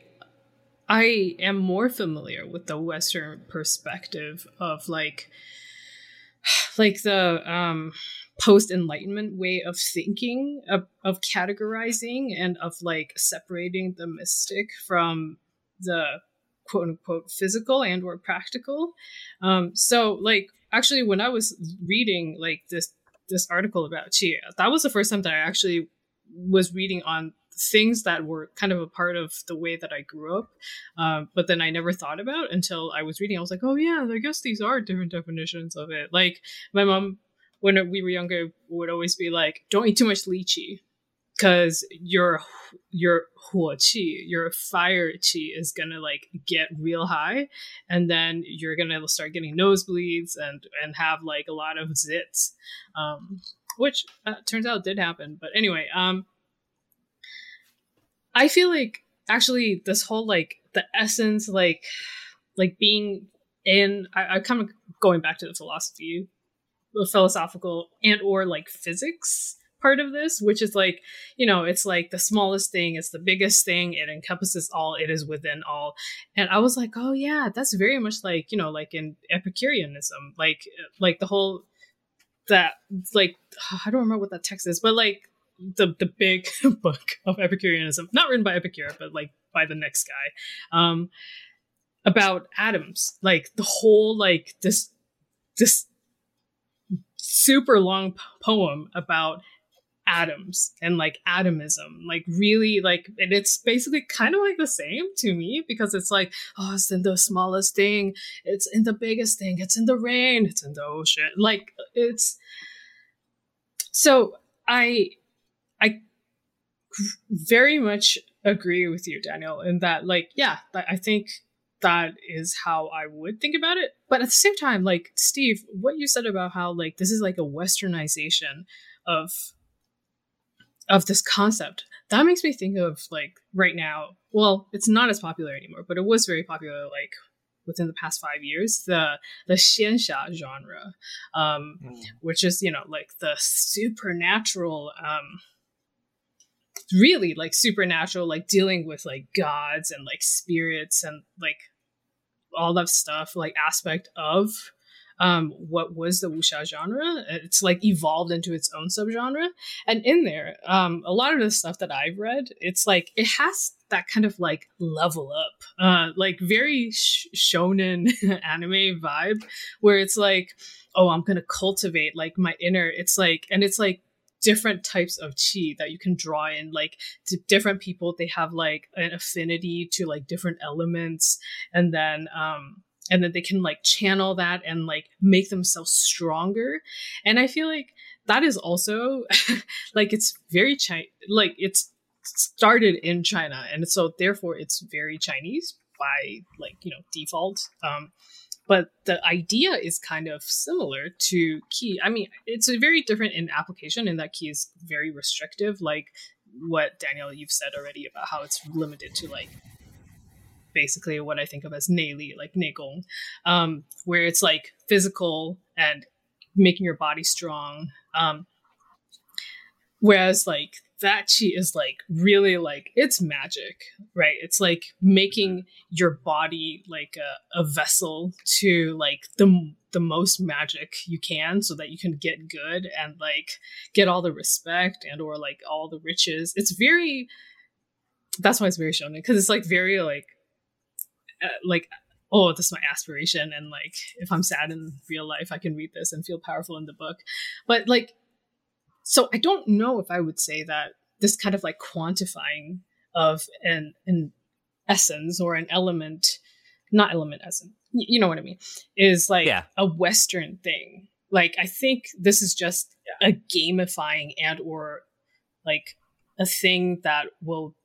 S3: I am more familiar with the Western perspective of like like the um post enlightenment way of thinking of, of categorizing and of like separating the mystic from the quote unquote physical and or practical. Um so like actually when i was reading like this this article about chia that was the first time that i actually was reading on things that were kind of a part of the way that I grew up, um, but then I never thought about until I was reading. I was like, oh yeah, I guess these are different definitions of it. Like my mom, when we were younger, would always be like, don't eat too much lychee because your your huo qi, your fire qi is gonna like get real high, and then you're gonna start getting nosebleeds and and have like a lot of zits, um, which uh, turns out did happen. But anyway, um, I feel like actually this whole like the essence, like like being in I, I kind of going back to the philosophy the philosophical and or like physics part of this which is like you know it's like the smallest thing it's the biggest thing. It encompasses all. It is within all. And i was like oh yeah that's very much like you know like in epicureanism like like the whole that like i don't remember what that text is but like the the big book of epicureanism not written by epicure but like by the next guy um about atoms like the whole like this this super long poem about atoms and like atomism like really like and it's basically kind of like the same to me because it's like oh it's in the smallest thing it's in the biggest thing it's in the rain it's in the ocean like it's so i i very much agree with you daniel in that like yeah i think that is how I would think about it. But at the same time, like Steve, what you said about how like this is like a westernization of of this concept, that makes me think of like right now. Well, it's not as popular anymore, but it was very popular like within the past five years. The the xianxia genre, um, mm. which is you know like the supernatural. Um, really like supernatural like dealing with like gods and like spirits and like all that stuff like aspect of um, what was the wuxia genre. It's like evolved into its own subgenre, and in there, um, a lot of the stuff that I've read, it's like it has that kind of like level up, uh, like very sh- shonen anime vibe, where it's like, oh, I'm gonna cultivate like my inner. It's like, and it's like different types of chi that you can draw in like different people they have like an affinity to like different elements and then um and then they can like channel that and like make themselves stronger. And i feel like that is also like it's very China like it's started in china and so therefore it's very chinese by like you know default. Um but the idea is kind of similar to ki I mean, it's a very different in application in that ki is very restrictive, like what Daniel you've said already about how it's limited to like basically what I think of as neili, like neigong, um, where it's like physical and making your body strong. Um, whereas like that chi is like really like it's magic, right? It's like making your body like a, a vessel to like the the most magic you can so that you can get good and like get all the respect and or like all the riches. It's very that's why it's very shonen because it's like very like uh, like oh this is my aspiration and like if i'm sad in real life i can read this and feel powerful in the book but like so i don't know if i would say that this kind of like quantifying of an an essence or an element not element essence you know what i mean is like yeah. a western thing. Like i think this is just a gamifying and or like a thing that will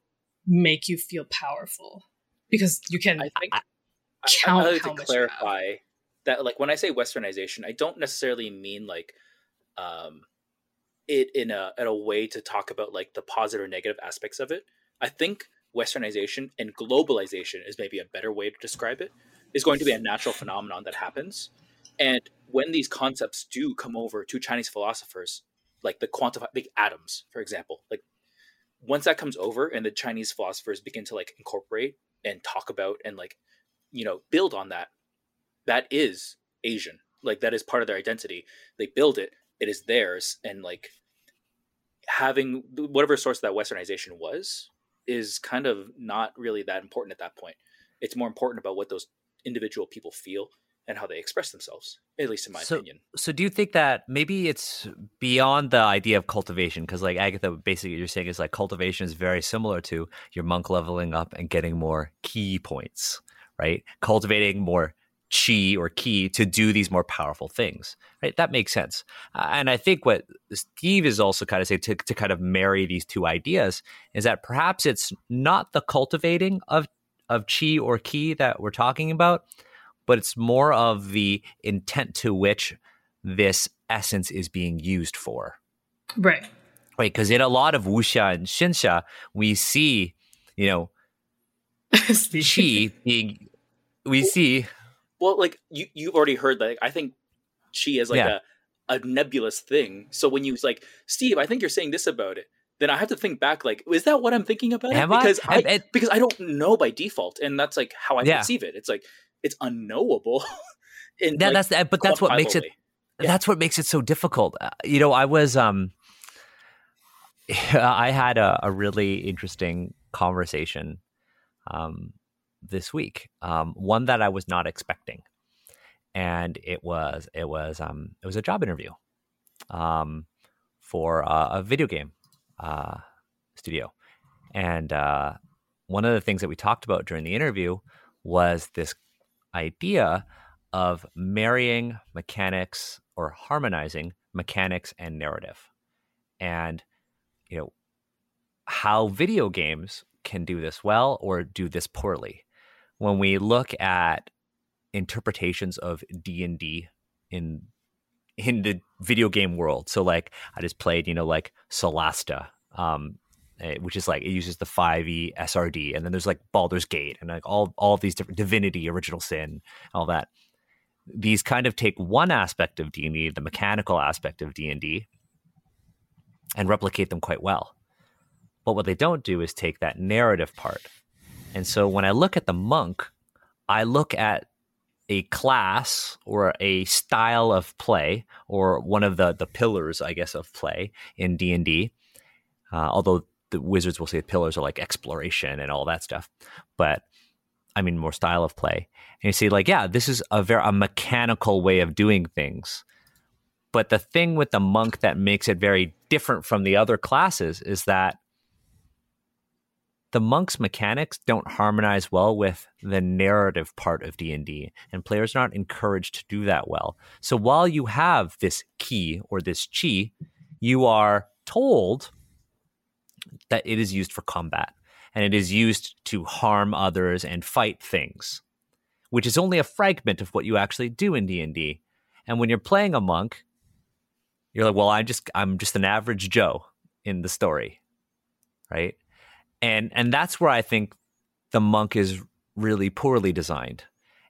S3: make you feel powerful because you can I, like, I, count
S4: I, I like to clarify that like when I say westernization, I don't necessarily mean like um it in a in a way to talk about like the positive or negative aspects of it. I think westernization and globalization is maybe a better way to describe it is going to be a natural phenomenon that happens. And when these concepts do come over to chinese philosophers like the quantify like atoms for example like once that comes over and the chinese philosophers begin to like incorporate and talk about and like you know build on that that is asian. Like that is part of their identity. They build it it is theirs and like having whatever source that westernization was is kind of not really that important at that point. It's more important about what those individual people feel and how they express themselves at least in my
S1: so,
S4: opinion.
S1: so do you think that maybe it's beyond the idea of cultivation? Because like agatha basically you're saying is like cultivation is very similar to your monk leveling up and getting more ki points right? Cultivating more chi or ki to do these more powerful things right that makes sense uh, and i think what steve is also kind of saying to, to kind of marry these two ideas is that perhaps it's not the cultivating of of chi or ki that we're talking about but it's more of the intent to which this essence is being used for.
S3: Right.
S1: Right. Because in a lot of wuxia and xianxia, we see, you know, chi being, we see.
S4: Well, like you, you've already heard that. I think she is like yeah. a nebulous thing. So when you like, Steve, I think you're saying this about it, then I have to think back, like, is that what I'm thinking about?
S1: Am
S4: it?
S1: I?
S4: Because I,
S1: it-
S4: because I don't know by default, and that's like how I
S1: Yeah.
S4: perceive it. It's like it's unknowable. in,
S1: Yeah,
S4: like,
S1: that's that, but that's what makes it.
S4: Yeah.
S1: that's what makes it so difficult. Uh, you know, I was um I had a, a really interesting conversation um this week. Um one that I was not expecting. And it was it was um it was a job interview um for uh, a video game uh studio. And uh one of the things that we talked about during the interview was this idea of marrying mechanics or harmonizing mechanics and narrative and you know how video games can do this well or do this poorly when we look at interpretations of D&D in in the video game world so like i just played you know like solasta um eh, which is like it uses the 5e srd and then there's like baldur's gate and like all all these different divinity original sin all that these kind of take one aspect of D&D, the mechanical aspect of D&D, and replicate them quite well. But what they don't do is take that narrative part. And so when I look at the monk, I look at a class or a style of play or one of the the pillars, I guess, of play in D&D. Uh, although the wizards will say pillars are like exploration and all that stuff. But I mean more style of play and you see like yeah this is a very a mechanical way of doing things but the thing with the monk that makes it very different from the other classes is that the monk's mechanics don't harmonize well with the narrative part of D&D and players aren't encouraged to do that well. So while you have this ki or this chi, you are told that it is used for combat and it is used to harm others and fight things, which is only a fragment of what you actually do in D&D. And when you're playing a monk, you're like, well, I'm just I'm just an average Joe in the story, right? And and that's where I think the monk is really poorly designed,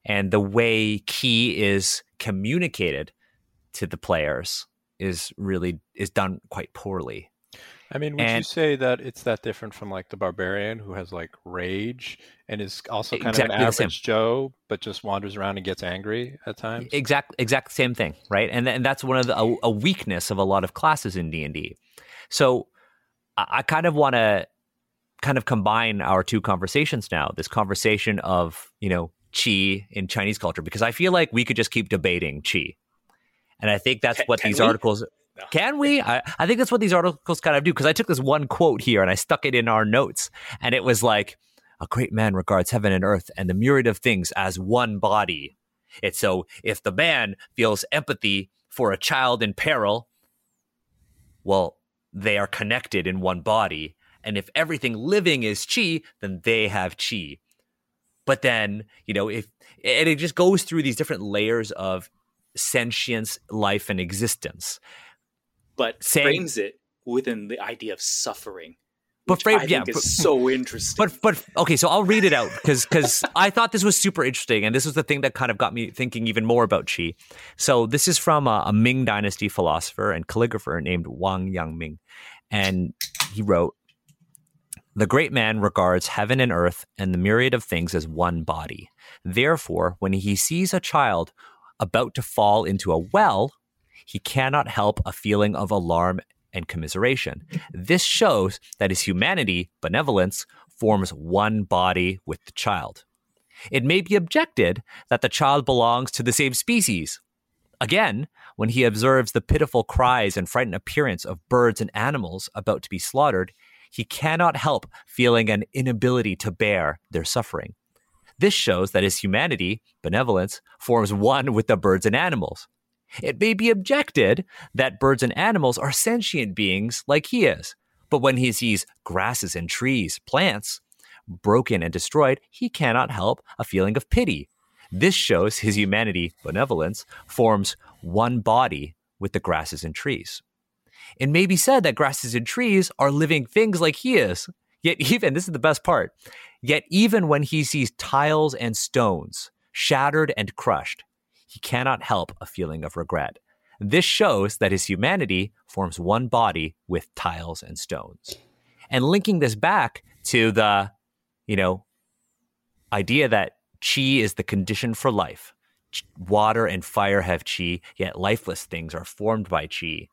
S1: and the way ki is communicated to the players is really is done quite poorly.
S2: I mean, would you say that it's that different from like the barbarian who has like rage and is also kind
S1: Exactly
S2: of an average Joe, but just wanders around and gets angry at times?
S1: Exact, exact same thing, right? And and that's one of the a, a weakness of a lot of classes in D and D. So I, I kind of want to kind of combine our two conversations now. This conversation of you know chi in Chinese culture, because I feel like we could just keep debating chi, and I think that's
S4: Can-
S1: what
S4: can
S1: these
S4: we?
S1: articles.
S4: No.
S1: Can we? I, I think that's what these articles kind of do because I took this one quote here and I stuck it in our notes, and it was like, "A great man regards heaven and earth and the myriad of things as one body." It's so if the man feels empathy for a child in peril, well, they are connected in one body, and if everything living is chi, then they have chi. But then, you know, if and it just goes through these different layers of sentience, life, and existence.
S4: but
S1: Saying-
S4: frames it within the idea of suffering.
S1: But frame-
S4: I
S1: yeah,
S4: think
S1: but-
S4: is so interesting.
S1: But but okay, so I'll read it out because because I thought this was super interesting, and this was the thing that kind of got me thinking even more about Qi. So this is from a, a Ming Dynasty philosopher and calligrapher named Wang Yangming, and he wrote, "The great man regards heaven and earth and the myriad of things as one body. Therefore, when he sees a child about to fall into a well, he cannot help a feeling of alarm." And commiseration. This shows that his humanity, benevolence, forms one body with the child. It may be objected that the child belongs to the same species. Again, when he observes the pitiful cries and frightened appearance of birds and animals about to be slaughtered, he cannot help feeling an inability to bear their suffering. This shows that his humanity, benevolence, forms one with the birds and animals. It may be objected that birds and animals are sentient beings like he is, but when he sees grasses and trees, plants, broken and destroyed, he cannot help a feeling of pity. This shows his humanity, benevolence, forms one body with the grasses and trees. It may be said that grasses and trees are living things like he is. Yet, even, this is the best part, yet, even when he sees tiles and stones shattered and crushed, he cannot help a feeling of regret. This shows that his humanity forms one body with tiles and stones. And linking this back to the, you know, idea that chi is the condition for life. Water and fire have chi, yet lifeless things are formed by chi.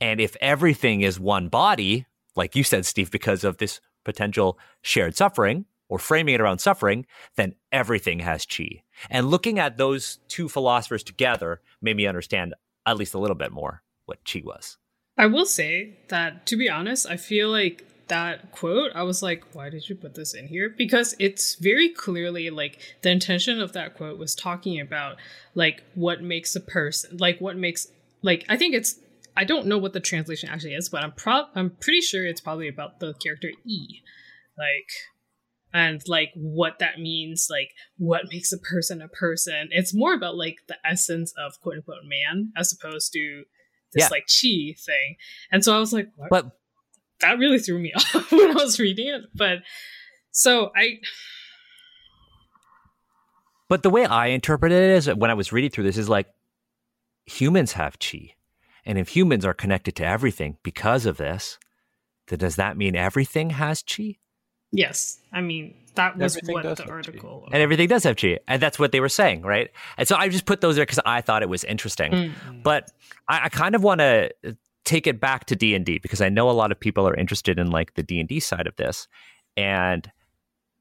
S1: And if everything is one body, like you said, Steve, because of this potential shared suffering or framing it around suffering, then everything has chi. And looking at those two philosophers together made me understand at least a little bit more what chi was.
S3: I will say that, to be honest, I feel like that quote, I was like, why did you put this in here? Because it's very clearly like the intention of that quote was talking about like what makes a person, like what makes, like, I think it's, I don't know what the translation actually is, but I'm pro, I'm pretty sure it's probably about the character E, like, and like what that means, like what makes a person a person. It's more about like the essence of quote unquote man as opposed to this
S1: Yeah.
S3: like chi thing. And so I was like, what?
S1: But
S3: that really threw me off when I was reading it. But so I
S1: But the way I interpreted it is when I was reading through this is like humans have chi. And if humans are connected to everything because of this, then does that mean everything has chi?
S3: yes, I mean that was
S2: Everything
S3: what the
S2: have chi.
S3: article.
S1: And everything does have chi. And that's what they were saying, right? And so I just put those there because I thought it was interesting.
S3: Mm.
S1: But I, I kind of want to take it back to D&D because I know a lot of people are interested in like the D&D side of this. And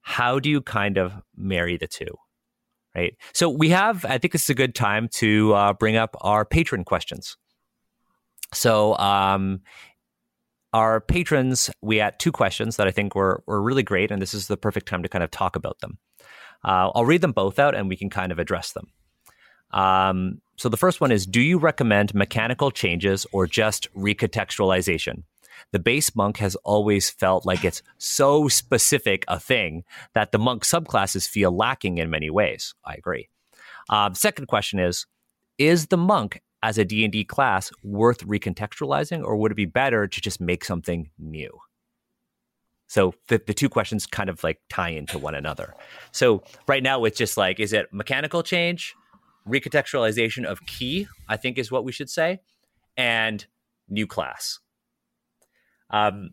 S1: how do you kind of marry the two? Right. So we have, I think this is a good time to uh, bring up our patron questions. So, um, our patrons, we had two questions that I think were, were really great, and this is the perfect time to kind of talk about them. Uh, I'll read them both out and we can kind of address them. Um, so the first one is Do you recommend mechanical changes or just recontextualization? The base monk has always felt like it's so specific a thing that the monk subclasses feel lacking in many ways. I agree. Um, second question is Is the monk as a D&D class worth recontextualizing or would it be better to just make something new? So the, the two questions kind of like tie into one another. So right now it's just like, is it mechanical change, recontextualization of ki, I think is what we should say, and new class. Um,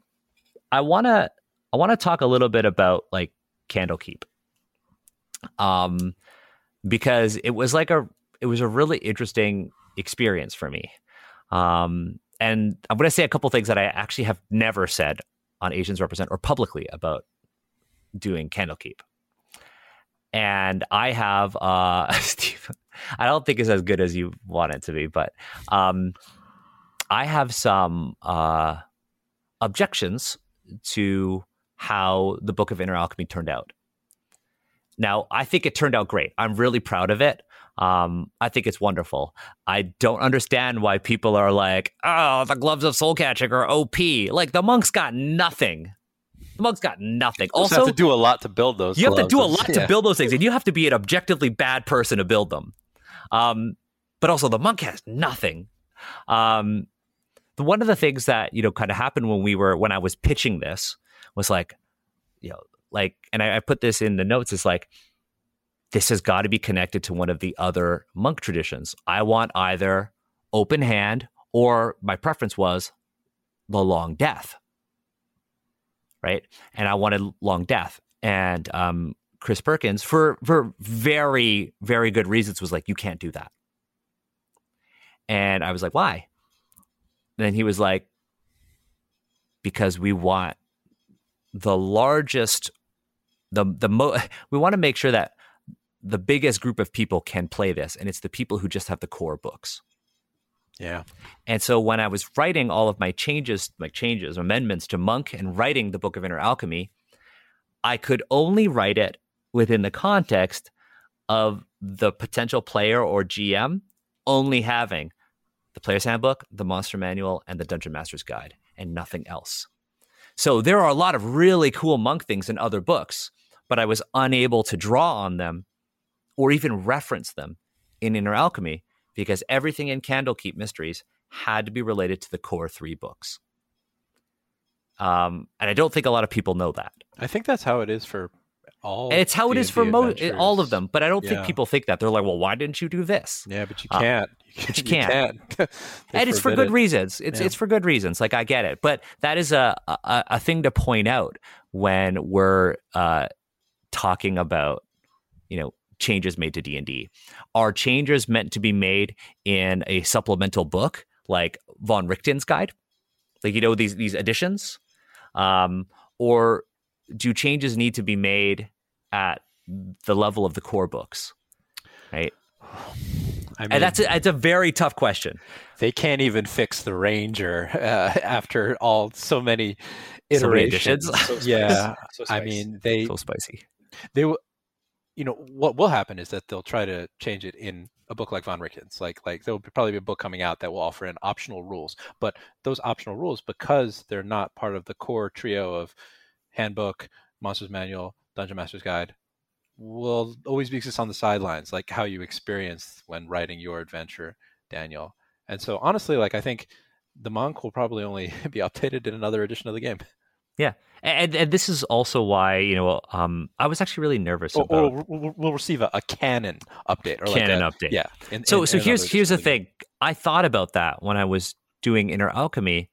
S1: I wanna I wanna talk a little bit about like Candlekeep. Um, because it was like a it was a really interesting experience for me. Um, and I'm going to say a couple things that I actually have never said on Asians Represent or publicly about doing Candlekeep. And I have, uh, Steve, I don't think it's as good as you want it to be, but um, I have some uh, objections to how the Book of Inner Alchemy turned out. Now, I think it turned out great. I'm really proud of it. Um, I think it's wonderful. I don't understand why people are like, oh, the gloves of soul catching are OP. Like the monks got nothing. The monks got nothing.
S2: You also have to do a lot to build those.
S1: you have to do a lot
S2: Yeah.
S1: to build those things, and you have to be an objectively bad person to build them. Um, but also, the monk has nothing. Um, the, one of the things that you know kind of happened when we were when I was pitching this was like, you know, like, and I, I put this in the notes. Is like, this has got to be connected to one of the other monk traditions. I want either open hand or my preference was the long death. Right. And I wanted long death. And um, Chris Perkins, for for very, very good reasons, was like, you can't do that. And I was like, why? And then he was like, because we want the largest, the the mo we want to make sure that the biggest group of people can play this, and it's the people who just have the core books.
S2: Yeah.
S1: And so when I was writing all of my changes, my changes, amendments to Monk and writing the Book of Inner Alchemy, I could only write it within the context of the potential player or GM only having the player's handbook, the monster manual, and the dungeon master's guide, and nothing else. So there are a lot of really cool monk things in other books, but I was unable to draw on them or even reference them in Inner Alchemy because everything in Candlekeep Mysteries had to be related to the core three books. Um, and I don't think a lot of people know that.
S2: I think that's how it is for all
S1: and it's how it is for most all of them. But I don't
S2: Yeah.
S1: think people think that. They're like, well, why didn't you do this?
S2: Yeah, but you
S1: Uh,
S2: can't.
S1: but you
S2: You
S1: can't. And it's for good
S2: it.
S1: reasons. It's
S2: Yeah.
S1: it's for good reasons. Like I get it, but that is a a, a thing to point out when we're uh, talking about you know changes made to D and D. Are changes meant to be made in a supplemental book like von Richten's guide, like you know these these additions, um, or do changes need to be made at the level of the core books? Right,
S2: I mean,
S1: and that's a, it's a very tough question.
S2: they can't even fix the ranger uh, after all so many
S1: So many
S2: iterations.
S4: So
S2: yeah,
S4: So
S2: I mean they
S1: So spicy.
S2: they you know what will happen is that they'll try to change it in a book like von Richtens. like like there will probably be a book coming out that will offer in optional rules but those optional rules because they're not part of the core trio of handbook monsters manual dungeon master's guide will always be on the sidelines like how you experienced when writing your adventure daniel and so honestly like i think the monk will probably only be updated in another edition of the game
S1: And, and this is also why you know um, I was actually really nervous
S2: or,
S1: about
S2: or we'll, receive a, a canon update or
S1: canon
S2: like a,
S1: update.
S2: yeah in-
S1: So
S2: in-
S1: so
S2: in
S1: here's here's the
S2: edition of game.
S1: thing. I thought about that when I was doing Inner Alchemy,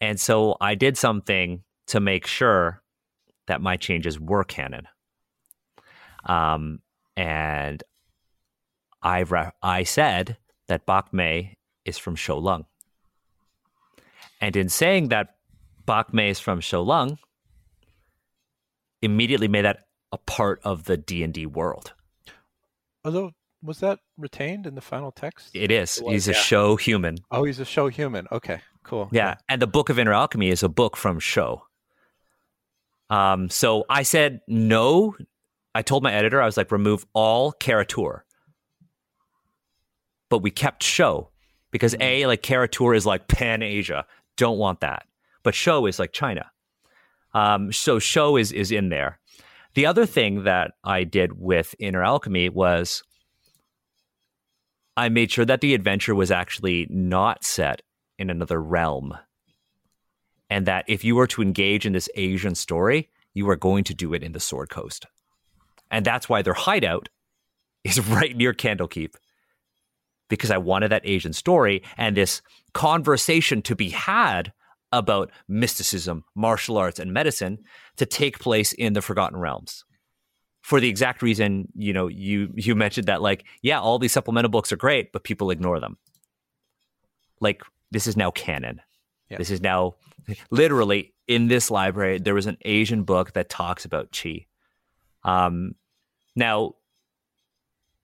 S1: and so I did something to make sure that my changes were canon. Um, and I re- I said that Bak Mei is from Shou Lung, and in saying that Bak Mei is from Shou Lung, immediately made that a part of the D and D world.
S2: although was that retained in the final text
S1: It is.
S4: It was,
S1: He's a Shou human.
S2: oh he's a Shou human okay cool
S1: Yeah, and the Book of Inner Alchemy is a book from Shou. Um, so I said no. I told my editor I was like, remove all Kara-Tur, but we kept Shou because a like Kara-Tur is like Pan Asia. Don't want that, but Shou is like China. Um, so Shou is is in there. The other thing that I did with Inner Alchemy was I made sure that the adventure was actually not set in another realm. And that if you were to engage in this Asian story, you are going to do it in the Sword Coast. And that's why their hideout is right near Candlekeep. Because I wanted that Asian story and this conversation to be had about mysticism, martial arts, and medicine to take place in the Forgotten Realms. For the exact reason, you know, you you mentioned that like, yeah, all these supplemental books are great, but people ignore them. Like this is now canon.
S2: Yeah.
S1: This is now literally in this library. There was an Asian book that talks about chi. Um, now,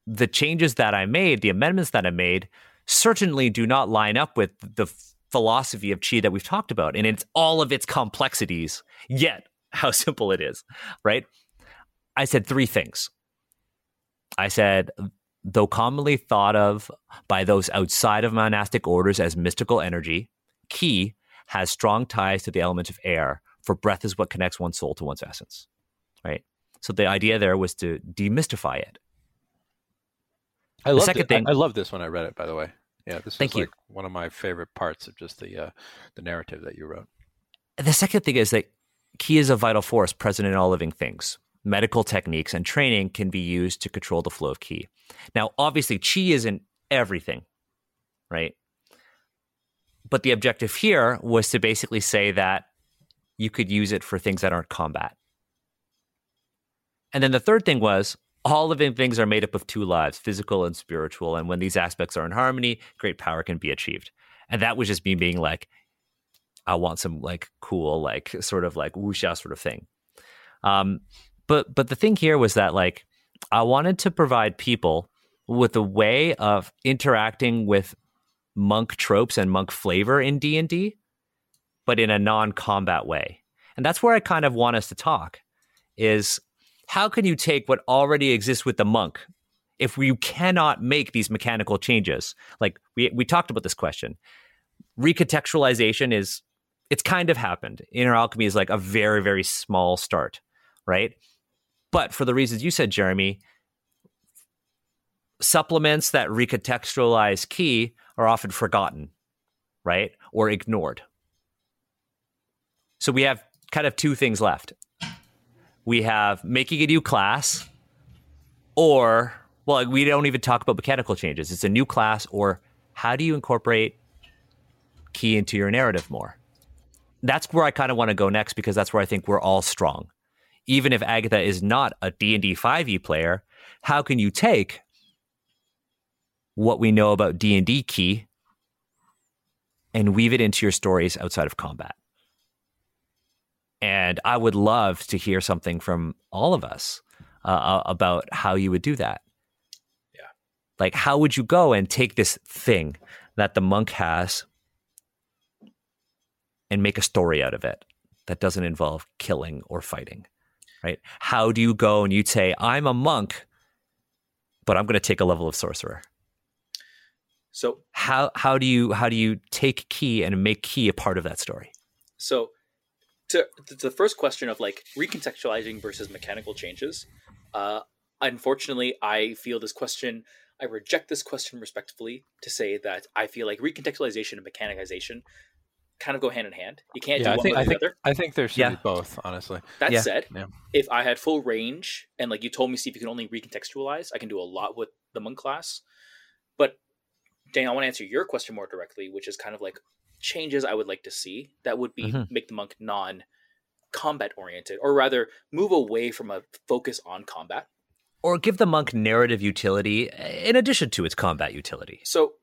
S1: the changes that I made, the amendments that I made, certainly do not line up with the philosophy of chi that we've talked about, and it's all of its complexities. Yet, how simple it is, right? I said three things. I said, though commonly thought of by those outside of monastic orders as mystical energy, Ki has strong ties to the element of air, for breath is what connects one's soul to one's essence. Right? So the idea there was to demystify it.
S2: I love
S1: second thing-
S2: I, I love this when I read it by the way yeah this
S1: Thank you.
S2: like one of my favorite parts of just the uh, the narrative that you wrote
S1: The second thing is that Ki is a vital force present in all living things. Medical techniques and training can be used to control the flow of Ki. Now, obviously, Chi isn't everything, right? But the objective here was to basically say that you could use it for things that aren't combat. And then the third thing was all living things are made up of two lives, physical and spiritual. And when these aspects are in harmony, great power can be achieved. And that was just me being like, I want some like cool, like sort of like wuxia sort of thing. Um, but but the thing here was that like I wanted to provide people with a way of interacting with monk tropes and monk flavor in D and D, but in a non-combat way. And that's where I kind of want us to talk. Is how can you take what already exists with the monk if you cannot make these mechanical changes? Like we we talked about this question. Recontextualization is it's kind of happened. Inner alchemy is like a very, very small start, right? But for the reasons you said, Jeremy, supplements that recontextualize ki are often forgotten, right? Or ignored. So we have kind of two things left. We have making a new class, or well, we don't even talk about mechanical changes. It's a new class, or how do you incorporate ki into your narrative more? That's where I kind of want to go next because that's where I think we're all strong. Even if Agatha is not a D&D 5e player, how can you take what we know about D&D ki and weave it into your stories outside of combat? And I would love to hear something from all of us uh, about how you would do that.
S4: Yeah.
S1: Like, how would you go and take this thing that the monk has and make a story out of it that doesn't involve killing or fighting? Right? How do you go and you'd say, I'm a monk, but I'm going to take a level of sorcerer?
S4: So
S1: how how do you how do you take ki and make ki a part of that story?
S4: So to, to the first question of like recontextualizing versus mechanical changes, uh, unfortunately, I feel this question. I reject this question respectfully to say that I feel like recontextualization and mechanization kind of go hand in hand. You can't
S2: yeah,
S4: do one
S2: I think
S4: or
S2: I
S4: the
S2: think
S4: other.
S2: I think there should
S1: Yeah.
S2: be both. Honestly,
S4: That
S1: Yeah.
S4: said,
S2: Yeah.
S4: if I had full range and like you told me, Steve, you can only recontextualize, I can do a lot with the monk class. But Daniel, I want to answer your question more directly, which is kind of like changes I would like to see that would be
S1: Mhm.
S4: make the monk non combat oriented, or rather move away from a focus on combat.
S1: Or give the monk narrative utility in addition to its combat utility.
S4: So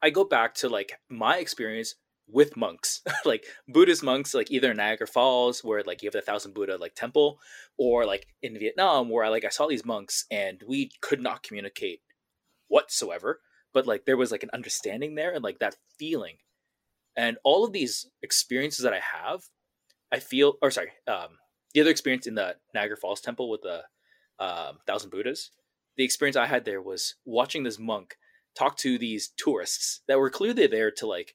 S4: I go back to like my experience with monks, like Buddhist monks, like either in Niagara Falls, where like you have the Thousand Buddha like temple, or like in Vietnam, where I like I saw these monks and we could not communicate whatsoever, but like there was like an understanding there and like that feeling, and all of these experiences that I have, I feel, or sorry, um, the other experience in the Niagara Falls temple with the um, Thousand Buddhas, the experience I had there was watching this monk talk to these tourists that were clearly there to like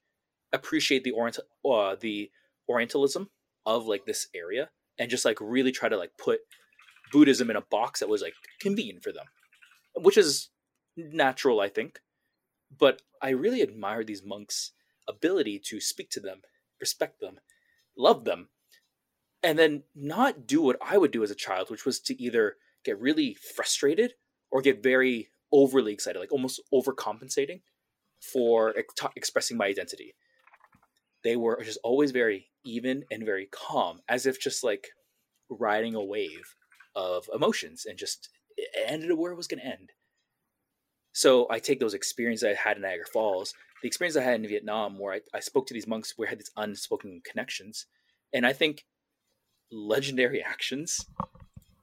S4: appreciate the orient uh, the orientalism of like this area and just like really try to like put buddhism in a box that was like convenient for them which is natural i think. But i really admire these monks ability to speak to them respect them love them and then not do what i would do as a child which was to either get really frustrated or get very overly excited, like almost overcompensating for ex- expressing my identity. They were just always very even and very calm, as if just like riding a wave of emotions and just ended where it was going to end. So I take those experiences I had in Niagara Falls, the experience I had in Vietnam, where I, I spoke to these monks, where I had these unspoken connections, and I think legendary actions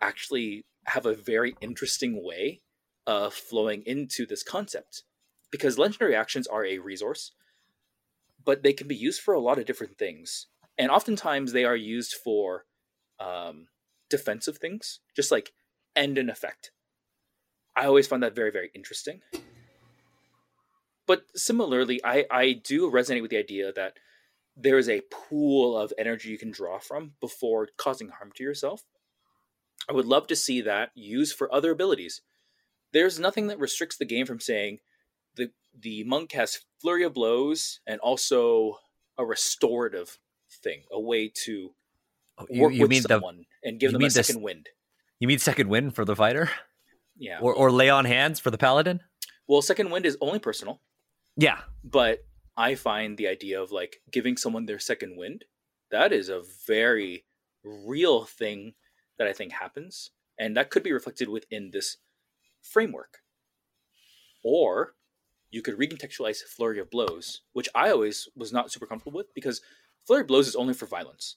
S4: actually have a very interesting way of flowing into this concept because legendary actions are a resource but they can be used for a lot of different things and oftentimes they are used for um, defensive things just like end and effect. I always find that very very interesting but similarly i i do resonate with the idea that there is a pool of energy you can draw from before causing harm to yourself I would love to see that used for other abilities. There's nothing that restricts the game from saying the the monk has flurry of blows and also a restorative thing, a way to
S1: Oh, You,
S4: work
S1: you
S4: with
S1: mean the
S4: someone and give them a
S1: this-
S4: second wind.
S1: you mean second wind for the fighter,
S4: Yeah.
S1: or or lay on hands for the paladin?
S4: well, second wind is only personal,
S1: Yeah,
S4: but I find the idea of like giving someone their second wind that is a very real thing that I think happens, and that could be reflected within this framework. Or you could recontextualize flurry of blows, which I always was not super comfortable with because flurry of blows is only for violence,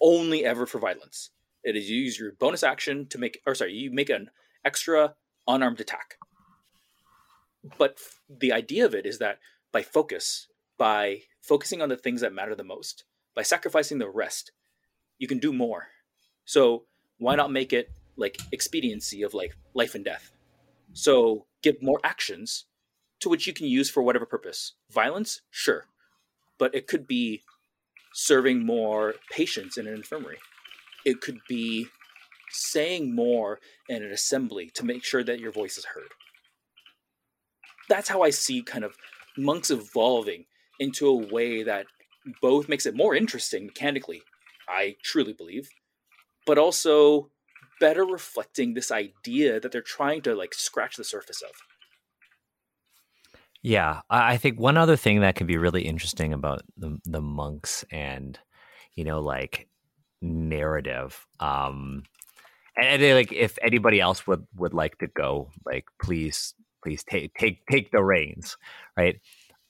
S4: only ever for violence. It is you use your bonus action to make, or sorry, you make an extra unarmed attack. But f- the idea of it is that by focus, by focusing on the things that matter the most, by sacrificing the rest, you can do more. So why not make it like expediency of like life and death? So give more actions to which you can use for whatever purpose. Violence, sure, but it could be serving more patients in an infirmary. It could be saying more in an assembly to make sure that your voice is heard. That's how I see kind of monks evolving into a way that both makes it more interesting mechanically, I truly believe, but also better reflecting this idea that they're trying to like scratch the surface of.
S1: Yeah, I think one other thing that can be really interesting about the the monks and you know like narrative um and, and like if anybody else would would like to go like please please take take take the reins right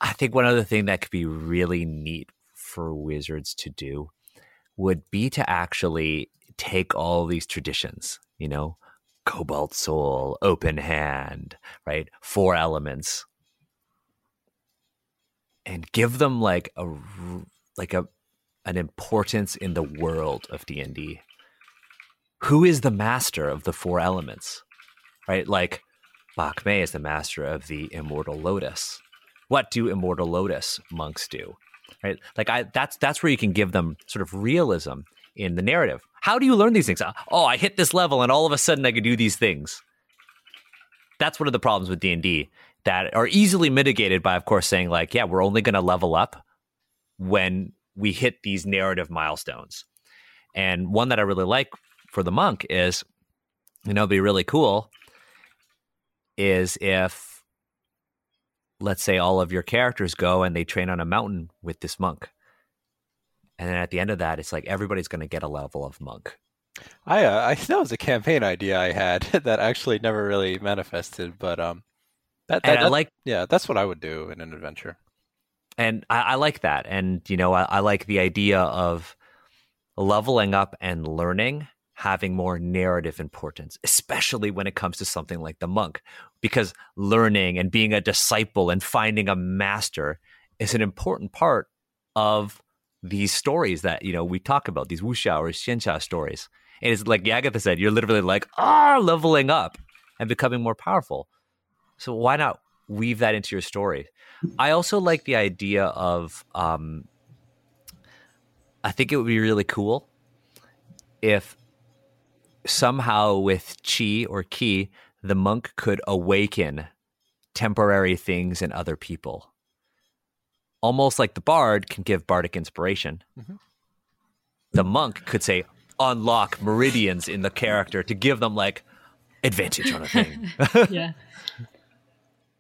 S1: i think one other thing that could be really neat for wizards to do would be to actually take all these traditions you know cobalt soul open hand right four elements and give them like a like a an importance in the world of D&D. Who is the master of the four elements? Right? Like Bak Mei is the master of the immortal lotus. What do immortal lotus monks do? Right? Like I that's that's where you can give them sort of realism in the narrative. How do you learn these things? Uh, oh, I hit this level and all of a sudden I can do these things. That's one of the problems with D&D that are easily mitigated by of course saying like, yeah, we're only going to level up when we hit these narrative milestones. And one that I really like for the monk is, you know, it'd be really cool is if, let's say, all of your characters go and they train on a mountain with this monk. And then at the end of that, it's like everybody's going to get a level of monk.
S2: I, uh, I that was a campaign idea I had that actually never really manifested, but um, that, that,
S1: I like
S2: yeah, that's what I would do in an adventure
S1: and I, I, like that. And you know, I, I, like the idea of leveling up and learning having more narrative importance, especially when it comes to something like the monk, because learning and being a disciple and finding a master is an important part of these stories that you know we talk about these wuxia or xianxia stories. And it's like Yagatha said, you're literally like ah leveling up and becoming more powerful. So why not weave that into your story? I also like the idea of. Um, I think it would be really cool if somehow with chi or ki, the monk could awaken temporary things in other people. Almost like the bard can give bardic inspiration. Mm-hmm. The monk could say, unlock meridians in the character to give them like advantage on a thing.
S3: yeah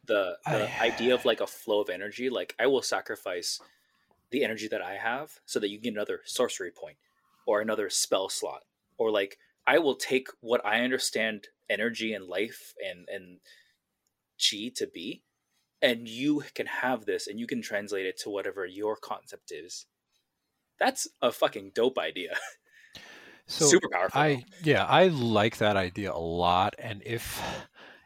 S4: the, the I... idea of like a flow of energy like i will sacrifice the energy that i have so that you get another sorcery point or another spell slot or like i will take what i understand energy and life and and chi to be and you can have this and you can translate it to whatever your concept is. That's a fucking dope idea. So super powerful.
S2: I yeah i like that idea a lot and if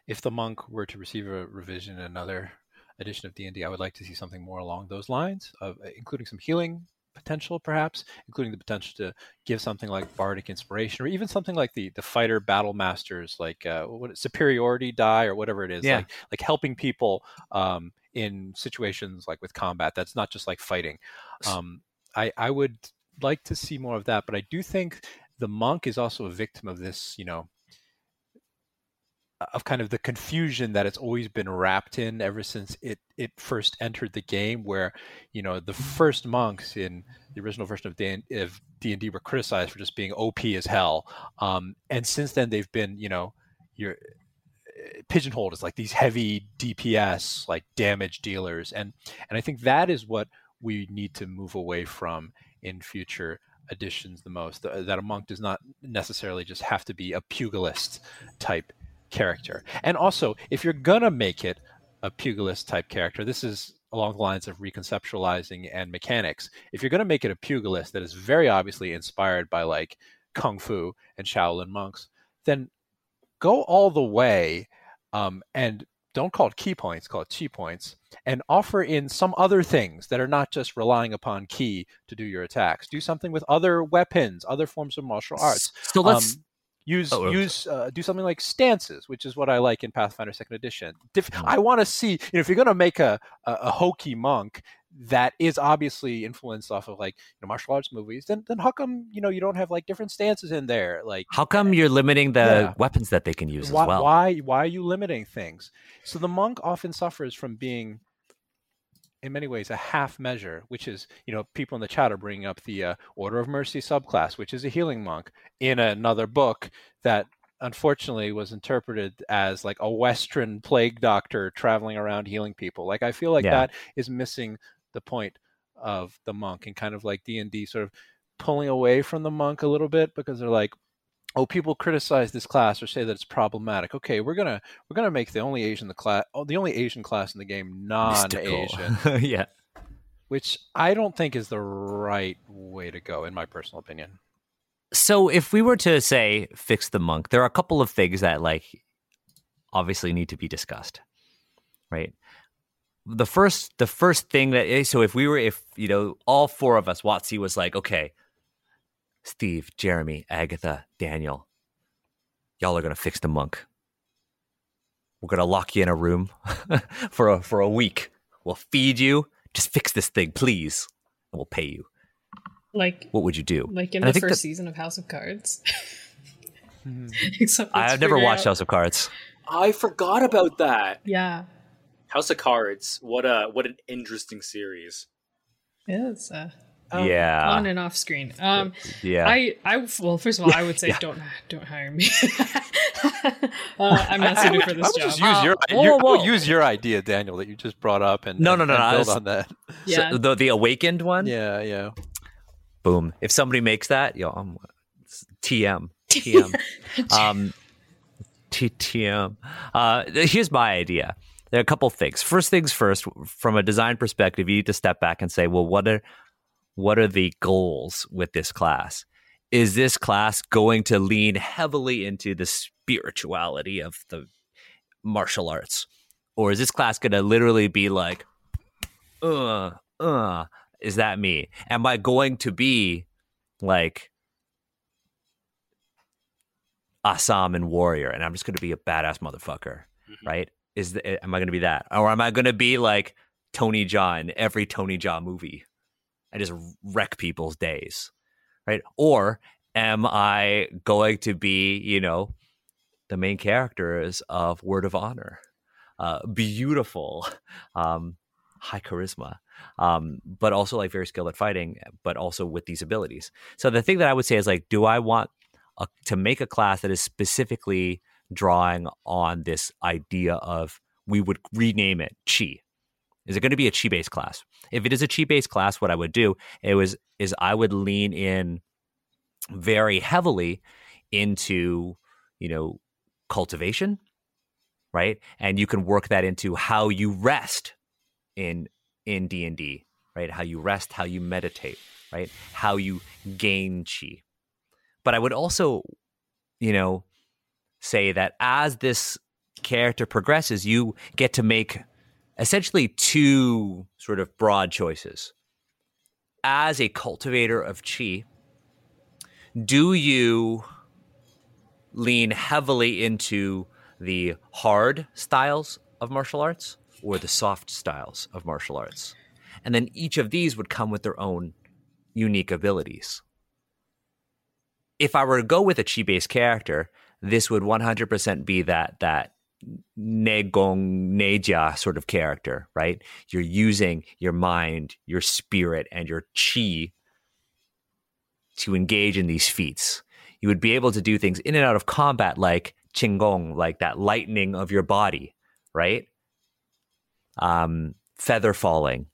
S2: if the monk were to receive a revision in another edition of D&D, I would like to see something more along those lines, of uh, including some healing potential, perhaps, including the potential to give something like bardic inspiration, or even something like the the fighter battle masters, like uh, what superiority die or whatever it is,
S1: yeah.
S2: like like helping people um, in situations like with combat. That's not just like fighting. Um, I I would like to see more of that, but I do think the monk is also a victim of this, you know, of kind of the confusion that it's always been wrapped in ever since it it first entered the game where you know the first monks in the original version of D- of D&D were criticized for just being OP as hell. Um, and since then they've been you know you're eh, pigeonholed as like these heavy DPS like damage dealers. And and I think that is what we need to move away from in future editions the most that a monk does not necessarily just have to be a pugilist type character. And also, if you're gonna make it a pugilist type character, this is along the lines of reconceptualizing and mechanics. If you're gonna make it a pugilist that is very obviously inspired by like kung fu and Shaolin monks, then go all the way um, and don't call it ki points, call it chi points, and offer in some other things that are not just relying upon ki to do your attacks. Do something with other weapons, other forms of martial arts.
S1: So let's um,
S2: use oh, okay. use uh, do something like stances which is what i like in pathfinder second edition Dif- mm-hmm. i want to see you know if you're going to make a, a, a hokey monk that is obviously influenced off of like you know martial arts movies then then how come you know you don't have like different stances in there like
S1: how come you're limiting the yeah. weapons that they can use
S2: why,
S1: as well
S2: why why are you limiting things so the monk often suffers from being in many ways a half measure, which is you know people in the chat are bringing up the uh, Order of Mercy subclass, which is a healing monk in another book that unfortunately was interpreted as like a Western plague doctor traveling around healing people. Like I feel like
S1: Yeah.
S2: that is missing the point of the monk and kind of like D and D sort of pulling away from the monk a little bit because they're like oh people criticize this class or say that it's problematic okay we're gonna we're gonna make the only asian the class oh, the only asian class in the game non-asian
S1: yeah.
S2: which i don't think is the right way to go in my personal opinion
S1: So if we were to say fix the monk, there are a couple of things that like obviously need to be discussed. Right? The first the first thing that eh, so if we were if you know all four of us WotC was like, okay, Steve, Jeremy, Agatha, Daniel, y'all are gonna fix the monk. We're gonna lock you in a room for a for a week. We'll feed you. Just fix this thing, please. And we'll pay you.
S3: Like
S1: What would you do?
S3: like in
S1: And
S3: the first
S1: that-
S3: season of House of Cards. Except
S1: I've never watched
S3: out-
S1: House of Cards.
S4: I forgot about that.
S3: Yeah,
S4: House of Cards. What a what an interesting series.
S3: it's uh,
S2: Um,
S1: yeah.
S3: on and off screen. Um,
S1: yeah.
S3: I, I, well, first of all, I would say
S1: Yeah.
S3: don't, don't hire me. uh, I'm not suited for
S2: I
S3: this
S2: would
S3: job.
S2: just use your,
S1: Uh, whoa,
S2: your- I would
S1: whoa.
S2: use your idea daniel that you just brought up and
S1: No,
S2: and-
S1: no, no,
S2: and
S1: no, I
S2: build
S1: was-
S2: on that
S3: yeah,
S1: So the the awakened one.
S2: yeah yeah
S1: Boom. If somebody makes that, yo, I'm it's TM. TM. um, TTM. Uh, here's my idea. There are a couple things. First things first, from a design perspective, you need to step back and say, well, what are what are the goals with this class? Is this class going to lean heavily into the spirituality of the martial arts? Or is this class going to literally be like, uh, uh, is that me? Am I going to be like Assam and Warrior, and I'm just going to be a badass motherfucker,
S4: Mhm.
S1: right? Is the, am I going to be that, or am I going to be like Tony Jaa in every Tony Jaa movie? I just wreck people's days, right? Or am I going to be, you know, the main characters of Word of Honor, uh, beautiful, um, high charisma, um, but also like very skilled at fighting, but also with these abilities. So the thing that I would say is like, do I want a, to make a class that is specifically drawing on this idea of we would rename it chi? Is it going to be a chi based class? If it is a chi based class, what I would do it was is I would lean in very heavily into you know cultivation, right? And you can work that into how you rest in in D and D, right? How you rest, how you meditate, right? How you gain chi. But I would also, you know, say that as this character progresses, you get to make essentially two sort of broad choices. As a cultivator of chi, do you lean heavily into the hard styles of martial arts or the soft styles of martial arts? And then each of these would come with their own unique abilities. If I were to go with a chi based character, this would 100% be that that neigong neijia sort of character, right? You're using your mind, your spirit, and your chi to engage in these feats. You would be able to do things in and out of combat like qinggong, like that lightning of your body, right? Um, feather falling,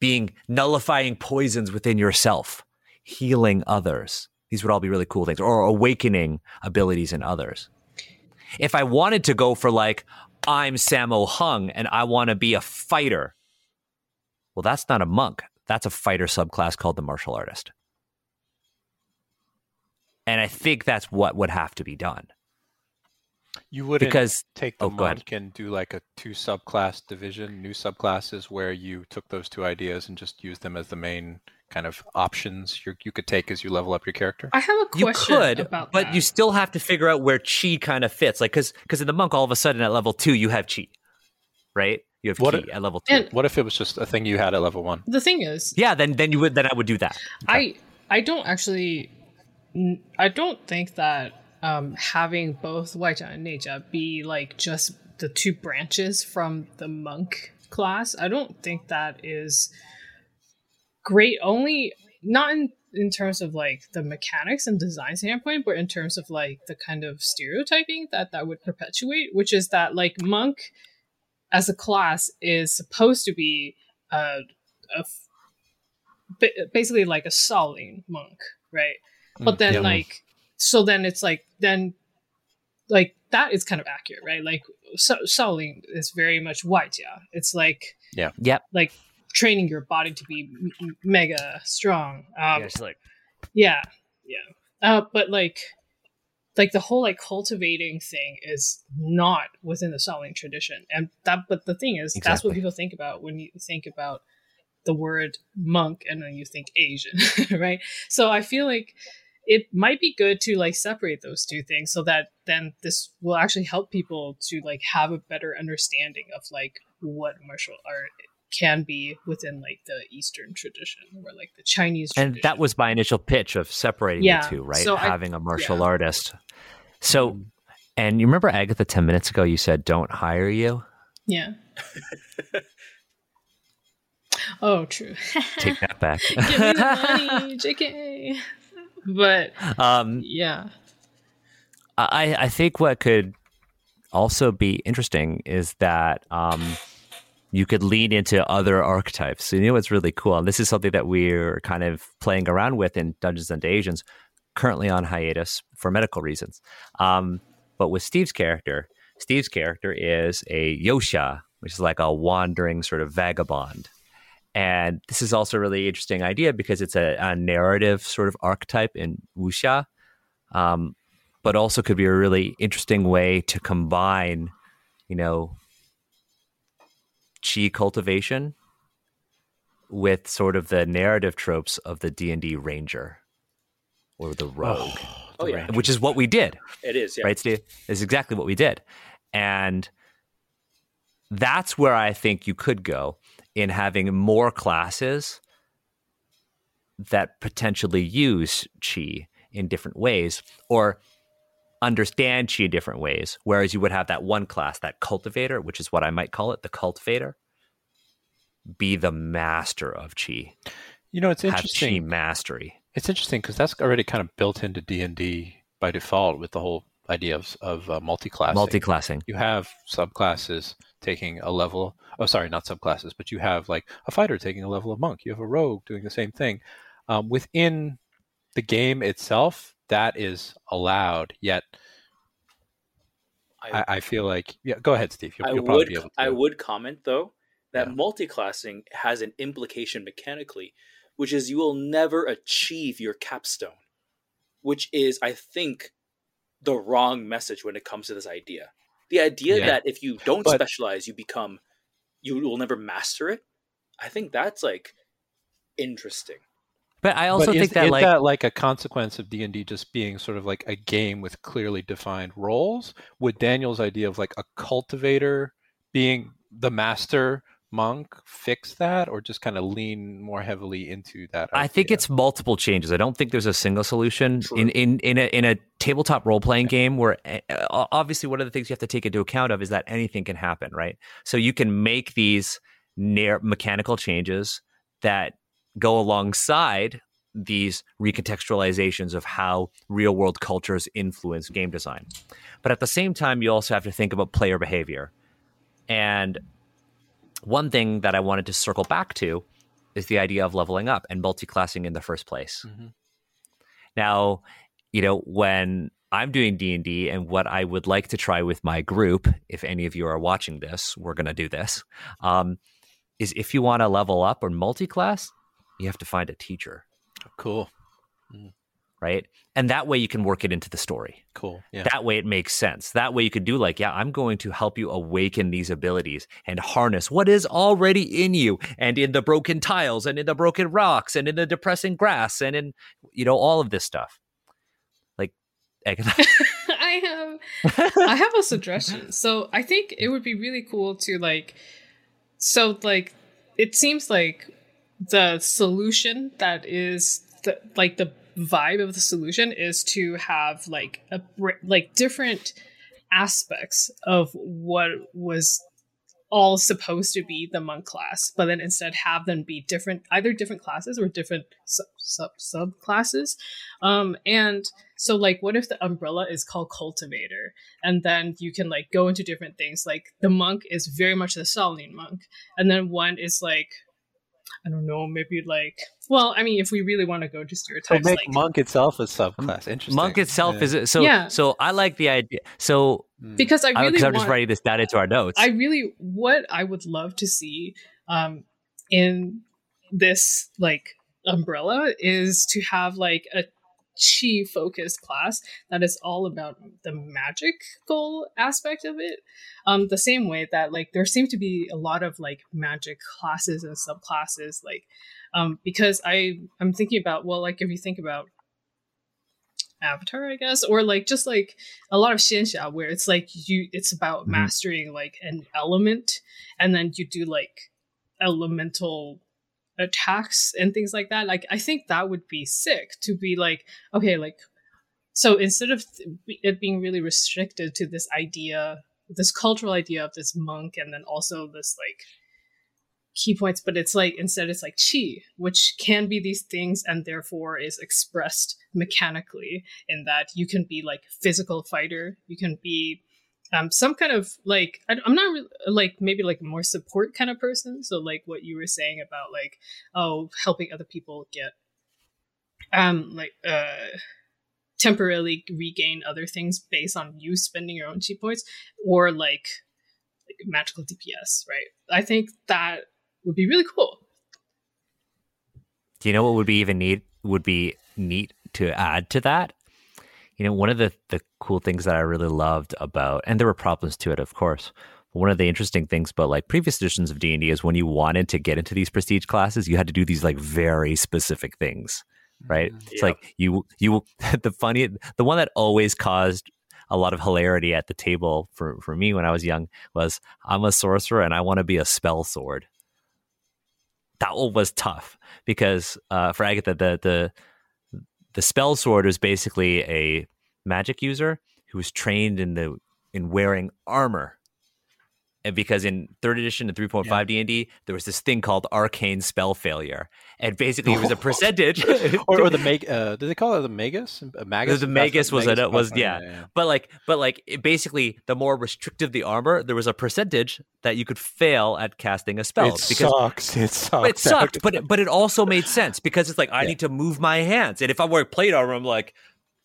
S1: being nullifying poisons within yourself, healing others. These would all be really cool things, or awakening abilities in others. If I wanted to go for like, I'm Sammo Hung and I want to be a fighter, well, that's not a monk. That's a fighter subclass called the martial artist. And I think that's what would have to be done
S2: You wouldn't
S1: because
S2: take the
S1: oh,
S2: monk and do like a two subclass division, new subclasses where you took those two ideas and just use them as the main kind of options you you could take as you level up your character.
S3: I have a
S1: you
S3: question
S1: could,
S3: about
S1: but
S3: that.
S1: you still have to figure out where chi kind of fits. Like, because because in the monk, all of a sudden at level two, you have chi, right? You have
S2: What
S1: chi
S2: it-
S1: at level two.
S3: And
S2: What if it was just a thing you had at level one?
S3: the thing is,
S1: yeah, then then you would then I would do that.
S3: I I don't actually I don't think that um, having both Waijia and Neijia be like just the two branches from the monk class, I don't think that is great. Only not in in terms of like the mechanics and design standpoint, but in terms of like the kind of stereotyping that that would perpetuate, which is that like monk as a class is supposed to be a, a basically like a Shaolin monk, right? Hmm, but then
S2: yeah.
S3: like so then it's like then like that is kind of accurate, right? Like so, Shaolin is very much white, yeah. It's like
S2: yeah,
S1: yep,
S3: like training your body to be m- mega strong. Um,
S1: yeah, like
S3: yeah, yeah. Uh, but like like the whole like cultivating thing is not within the Shaolin tradition, and that. But the thing is, exactly. that's what people think about when you think about the word monk, and then you think Asian, right? So I feel like it might be good to like separate those two things so that then this will actually help people to like have a better understanding of like what martial art can be within like the Eastern tradition or like the Chinese
S1: tradition. And that was my initial pitch of separating yeah. the two, right? So Having I, a martial yeah. artist. So, mm. and you remember Agatha 10 minutes ago, you said, don't hire you?
S3: Yeah. oh, true.
S1: Take that back.
S3: Give me the money, JK. But, um, yeah.
S1: I, I think what could also be interesting is that um, you could lean into other archetypes. You know what's really cool, and this is something that we're kind of playing around with in Dungeons and Asians, currently on hiatus for medical reasons. Um, but with Steve's character, Steve's character is a youxia, which is like a wandering sort of vagabond. And this is also a really interesting idea because it's a, a narrative sort of archetype in wuxia, um, but also could be a really interesting way to combine, you know, chi cultivation with sort of the narrative tropes of the D&D ranger or the oh. rogue.
S4: Oh, oh yeah.
S1: Which is what we did.
S4: It is, yeah.
S1: Right, Steve? It's exactly what we did. And that's where I think you could go in having more classes that potentially use chi in different ways or understand chi in different ways. Whereas you would have that one class, that cultivator, which is what I might call it, the cultivator, be the master of chi.
S2: You know, it's interesting.
S1: Have chi mastery.
S2: It's interesting because that's already kind of built into D and D by default with the whole idea of, of uh, multi-classing.
S1: Multi-classing.
S2: You have subclasses taking a level. Oh, sorry, not subclasses, but you have like a fighter taking a level of monk. You have a rogue doing the same thing. Um, within the game itself, that is allowed. Yet I, I, feel like yeah. Go ahead, Steve.
S4: You'll, I you'll would I would comment though that yeah. multi-classing has an implication mechanically, which is you will never achieve your capstone, which is I think the wrong message when it comes to this idea. The idea yeah. that if you don't but, specialize, you become you will never master it. I think that's like interesting.
S1: But I also
S2: but
S1: think
S2: is,
S1: that
S2: is
S1: like
S2: that like a consequence of D and D just being sort of like a game with clearly defined roles. Would Daniel's idea of like a cultivator being the master monk fix that, or just kind of lean more heavily into that?
S1: Idea? I think it's multiple changes. I don't think there's a single solution True. in in in a in a tabletop role playing yeah. game where uh, obviously one of the things you have to take into account of is that anything can happen, right? So you can make these near mechanical changes that go alongside these recontextualizations of how real world cultures influence game design. But at the same time, you also have to think about player behavior. And one thing that I wanted to circle back to is the idea of leveling up and multi-classing in the first place. Mm-hmm. Now, you know, when I'm doing D&D and what I would like to try with my group, if any of you are watching this, we're going to do this, um, is if you want to level up or multi-class, you have to find a teacher.
S2: Cool. Mm.
S1: Right. And that way you can work it into the story.
S2: Cool.
S1: Yeah. That way it makes sense. That way you could do like, yeah, I'm going to help you awaken these abilities and harness what is already in you and in the broken tiles and in the broken rocks and in the depressing grass and in, you know, all of this stuff. Like,
S3: I have, I have a suggestion. So I think it would be really cool to like, so like, it seems like the solution that is the, like the vibe of the solution is to have like a like different aspects of what was all supposed to be the monk class, but then instead have them be different, either different classes or different sub sub subclasses. Um, and so, like, what if the umbrella is called cultivator, and then you can like go into different things. Like the monk is very much the Shaolin monk, and then one is like I don't know, maybe like well, I mean, if we really want to go to
S2: So
S3: stereotypes,
S2: make
S3: like
S2: monk itself a subclass. Interesting.
S1: Monk itself
S2: Yeah.
S1: is? So
S3: Yeah.
S1: so I like the idea. So
S2: Mm.
S3: because I
S1: I,
S3: really
S1: because I'm just writing this down into our notes.
S3: I really what I would love to see um in this like umbrella is to have like a chi focused class that is all about the magical aspect of it um the same way that like there seem to be a lot of like magic classes and subclasses like um because i i'm thinking about well like if you think about avatar i guess or like just like a lot of xianxia where it's like you it's about
S1: Mhm.
S3: mastering like an element and then you do like elemental attacks and things like that like i think that would be sick to be like okay like so instead of th- it being really restricted to this idea this cultural idea of this monk and then also this like ki points but it's like instead it's like chi which can be these things and therefore is expressed mechanically in that you can be like physical fighter you can be um, some kind of like I, i'm not really, like maybe like a more support kind of person so like what you were saying about like oh helping other people get um like uh temporarily regain other things based on you spending your own chi points or like like magical dps right i think that would be really cool
S1: Do you know what would be even neat? Would be neat to add to that. You know, one of the the cool things that I really loved about, and there were problems to it, of course. But one of the interesting things about like previous editions of D and D is when you wanted to get into these prestige classes, you had to do these like very specific things, right?
S2: Mhm.
S1: It's
S4: Yep.
S1: like you you the funny the one that always caused a lot of hilarity at the table for for me when I was young was I'm a sorcerer and I want to be a spell sword. That one was tough because uh, for Agatha the the the spell sword was basically a magic user who was trained in the in wearing armor. And because in third edition and 3.5
S2: Yeah.
S1: D&D, there was this thing called arcane spell failure. And basically it was a percentage.
S2: or, or the mag. Uh, did they call it the magus? A magus.
S1: The magus was a- was-
S2: plus-
S1: yeah. But like, but like, it basically, the more restrictive the armor, there was a percentage that you could fail at casting a spell.
S2: It
S1: because
S2: sucks. It sucks.
S1: it sucked, but it, but it also made sense because it's like I
S2: Yeah.
S1: need to move my hands, and if I'm wearing plate armor, I'm like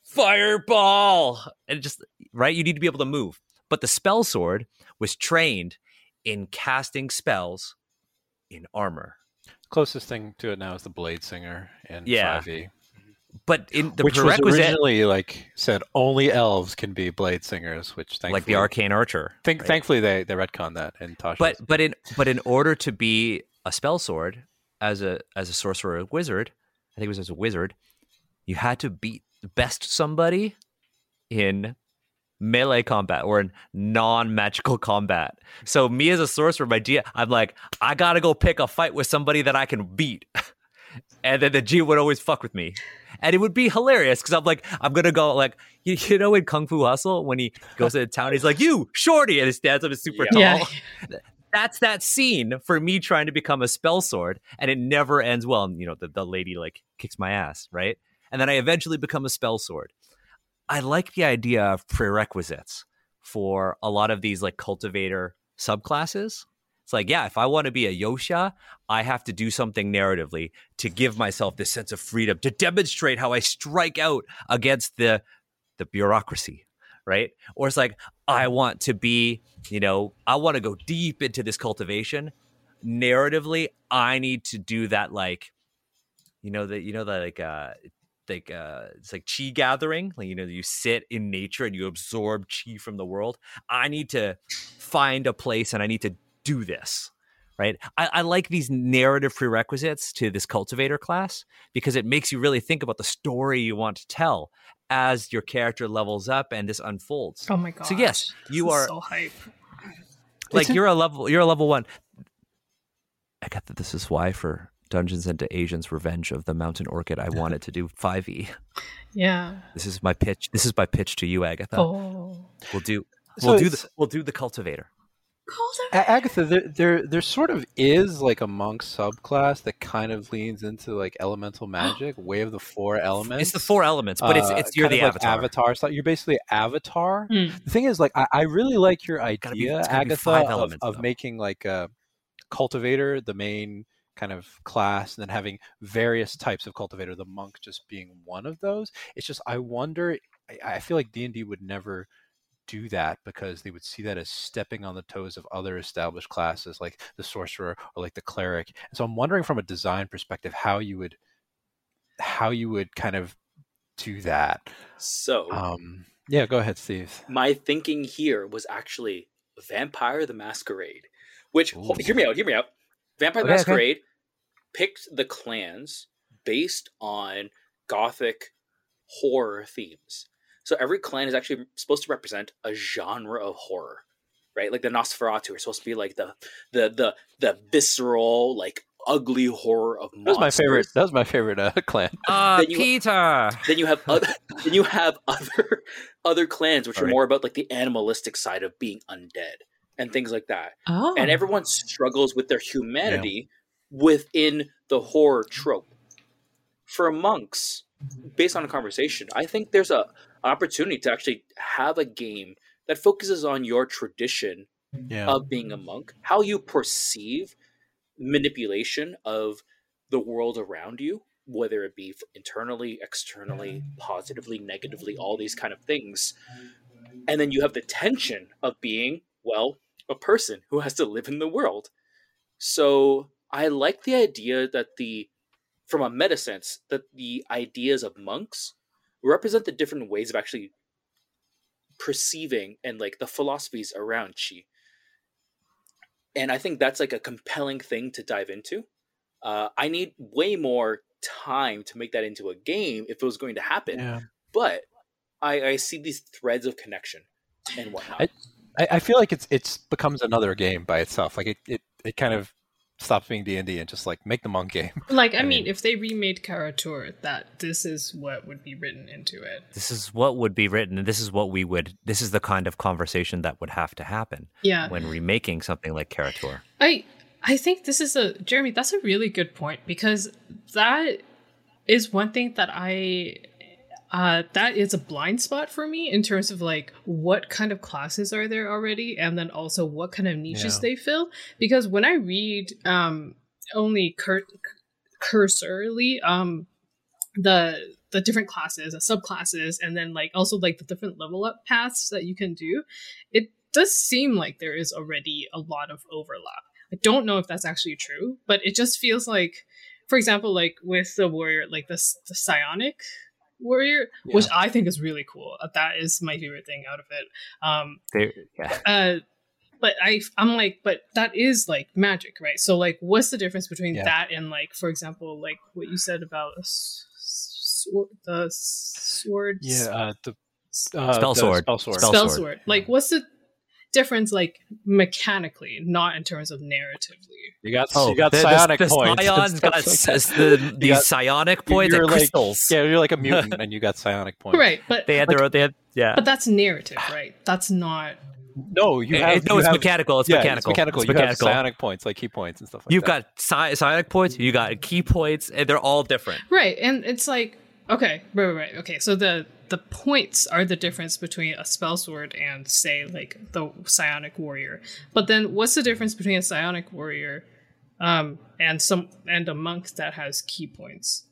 S1: fireball, and just right. You need to be able to move. But the spell sword was trained in casting spells in armor.
S2: Closest thing to it now is the blade singer in
S1: Yeah.
S2: 5e,
S1: But in the
S2: which was
S1: prerequisite,
S2: originally like said only elves can be blade singers, which thankfully,
S1: like the arcane archer,
S2: Think,
S1: right?
S2: Thankfully, they they retcon that in Tasha.
S1: but but in but in order to be a spell sword as a as a sorcerer or wizard, I think it was as a wizard, you had to beat best somebody in melee combat or in non-magical combat. So me as a sorcerer, my G, I'm like, I gotta go pick a fight with somebody that I can beat. And then the G would always fuck with me. And it would be hilarious because I'm like, I'm gonna go like you, you know in Kung Fu Hustle when he goes to the town, he's like, You, shorty, and he stands up is super tall.
S3: Yeah.
S1: That's that scene for me trying to become a spell sword and it never ends well. And you know the, the lady like kicks my ass right? And then i eventually become a spell sword i like the idea of prerequisites for a lot of these like cultivator subclasses. It's like yeah if i want to be a youxia i have to do something narratively to give myself this sense of freedom to demonstrate how i strike out against the the bureaucracy right? Or it's like i want to be you know i want to go deep into this cultivation. Narratively i need to do that like you know that you know that like uh like uh it's like chi gathering like you know you sit in nature and you absorb chi from the world. I need to find a place and i need to do this right? I, I like these narrative prerequisites to this cultivator class because it makes you really think about the story you want to tell as your character levels up and this unfolds.
S3: Oh my god
S1: So yes, you are-
S3: so hype.
S1: Like
S2: It's
S1: you're a level you're a level one. I got that this is why for dungeons and asians revenge of the mountain orchid i wanted to do 5e
S3: yeah
S1: this is my pitch this is my pitch to you agatha
S3: oh
S1: we'll do we'll do the we'll do the cultivator
S3: Cultivator.
S2: Agatha, there, there there sort of is like a monk subclass that kind of leans into like elemental magic, way of the four elements.
S1: It's the four elements, but it's
S2: Uh,
S1: you're the
S2: of like
S1: avatar.
S2: avatar style. You're basically avatar.
S3: Hmm.
S2: The thing is, like, I, I really like your idea,
S1: be
S2: Agatha, of,
S1: elements,
S2: of making like a cultivator the main kind of class, and then having various types of cultivator. The monk just being one of those. It's just I wonder. I, I feel like D and D would never do that because they would see that as stepping on the toes of other established classes like the sorcerer or like the cleric. And so I'm wondering from a design perspective how you would how you would kind of do that.
S4: So
S2: Um, yeah, go ahead, Steve.
S4: my thinking here was actually Vampire the Masquerade, which
S2: Ooh.
S4: hear me out, hear me out. Vampire the
S1: Okay, okay.
S4: Masquerade picked the clans based on gothic horror themes. So every clan is actually supposed to represent a genre of horror, right? Like the Nosferatu are supposed to be like the the the the visceral, like ugly horror of
S2: That
S4: monsters.
S2: was my favorite. That was my favorite uh, clan.
S1: Uh,
S4: Then you-
S1: Peter.
S4: Then you have other then you have other other clans which are
S1: Alright.
S4: more about like the animalistic side of being undead and things like that.
S3: Oh.
S4: And everyone struggles with their humanity within the horror trope. For monks, based on a conversation, I think there's a an opportunity to actually have a game that focuses on your tradition
S2: Yeah.
S4: of being a monk, how you perceive manipulation of the world around you, whether it be internally, externally, positively, negatively, all these kind of things. And then you have the tension of being, well, a person who has to live in the world. So I like the idea that the, from a meta sense, that the ideas of monks represent the different ways of actually perceiving and like the philosophies around chi and I think that's like a compelling thing to dive into. Uh, I need way more time to make that into a game if it was going to happen,
S2: yeah.
S4: but I, I see these threads of connection and whatnot.
S2: I- I, I feel like it's it's becomes another game by itself. Like it, it, it kind of stops being D and D and just like make the monk game.
S3: like, I,
S2: I
S3: mean,
S2: mean-
S3: if they remade Kara-Tur, that this is what would be written into it.
S1: This is what would be written, and this is what we would. This is the kind of conversation that would have to happen
S3: Yeah.
S1: when remaking something like Kara-Tur.
S3: I I think this is a Jeremy. That's a really good point because that is one thing that I uh that is a blind spot for me in terms of like what kind of classes are there already and then also what kind of niches
S2: Yeah.
S3: they fill because when I read um only cur- cursorily um the the different classes, the subclasses, and then like also like the different level up paths that you can do, it does seem like there is already a lot of overlap. I don't know if that's actually true, but it just feels like, for example, like with the warrior, like this the psionic warrior, which I think is really cool. Uh, That is my favorite thing out of it. Um,
S1: They, yeah.
S3: uh, but I I'm like, but that is like magic, right? So like, what's the difference between
S2: Yeah.
S3: that and like, for example, like what you said about a s- s- sword, the sword,
S2: Yeah, uh, the uh,
S1: Spell
S2: the
S1: sword.
S2: spell sword.
S1: Spell
S3: spell
S1: sword.
S3: sword. Like, what's the difference, like mechanically, not in terms of narratively?
S2: You got
S1: Oh,
S2: you got
S1: the,
S2: psionic
S1: the, the
S2: points. and
S1: scions got
S2: like
S1: the, the
S2: got-
S1: psionic points
S2: you're
S1: and
S2: like-
S1: crystals.
S2: yeah, you're like a mutant and you got psionic points.
S3: Right, but
S1: They had their own. They had yeah.
S3: but that's narrative, right? That's not.
S2: No, you
S1: It-
S2: have.
S1: it- no,
S2: you
S1: it's
S2: have-
S1: mechanical. It's
S2: yeah,
S1: mechanical.
S2: It's mechanical.
S1: It's
S2: you
S1: mechanical.
S2: have psionic points, like ki points and stuff like
S1: You've
S2: that.
S1: got psi- psionic points. You got ki points, and they're all different.
S3: Right, and it's like okay, right, right, right. Okay, so the the points are the difference between a spell sword and say like the psionic warrior. But then what's the difference between a psionic warrior um and some and a monk that has ki points?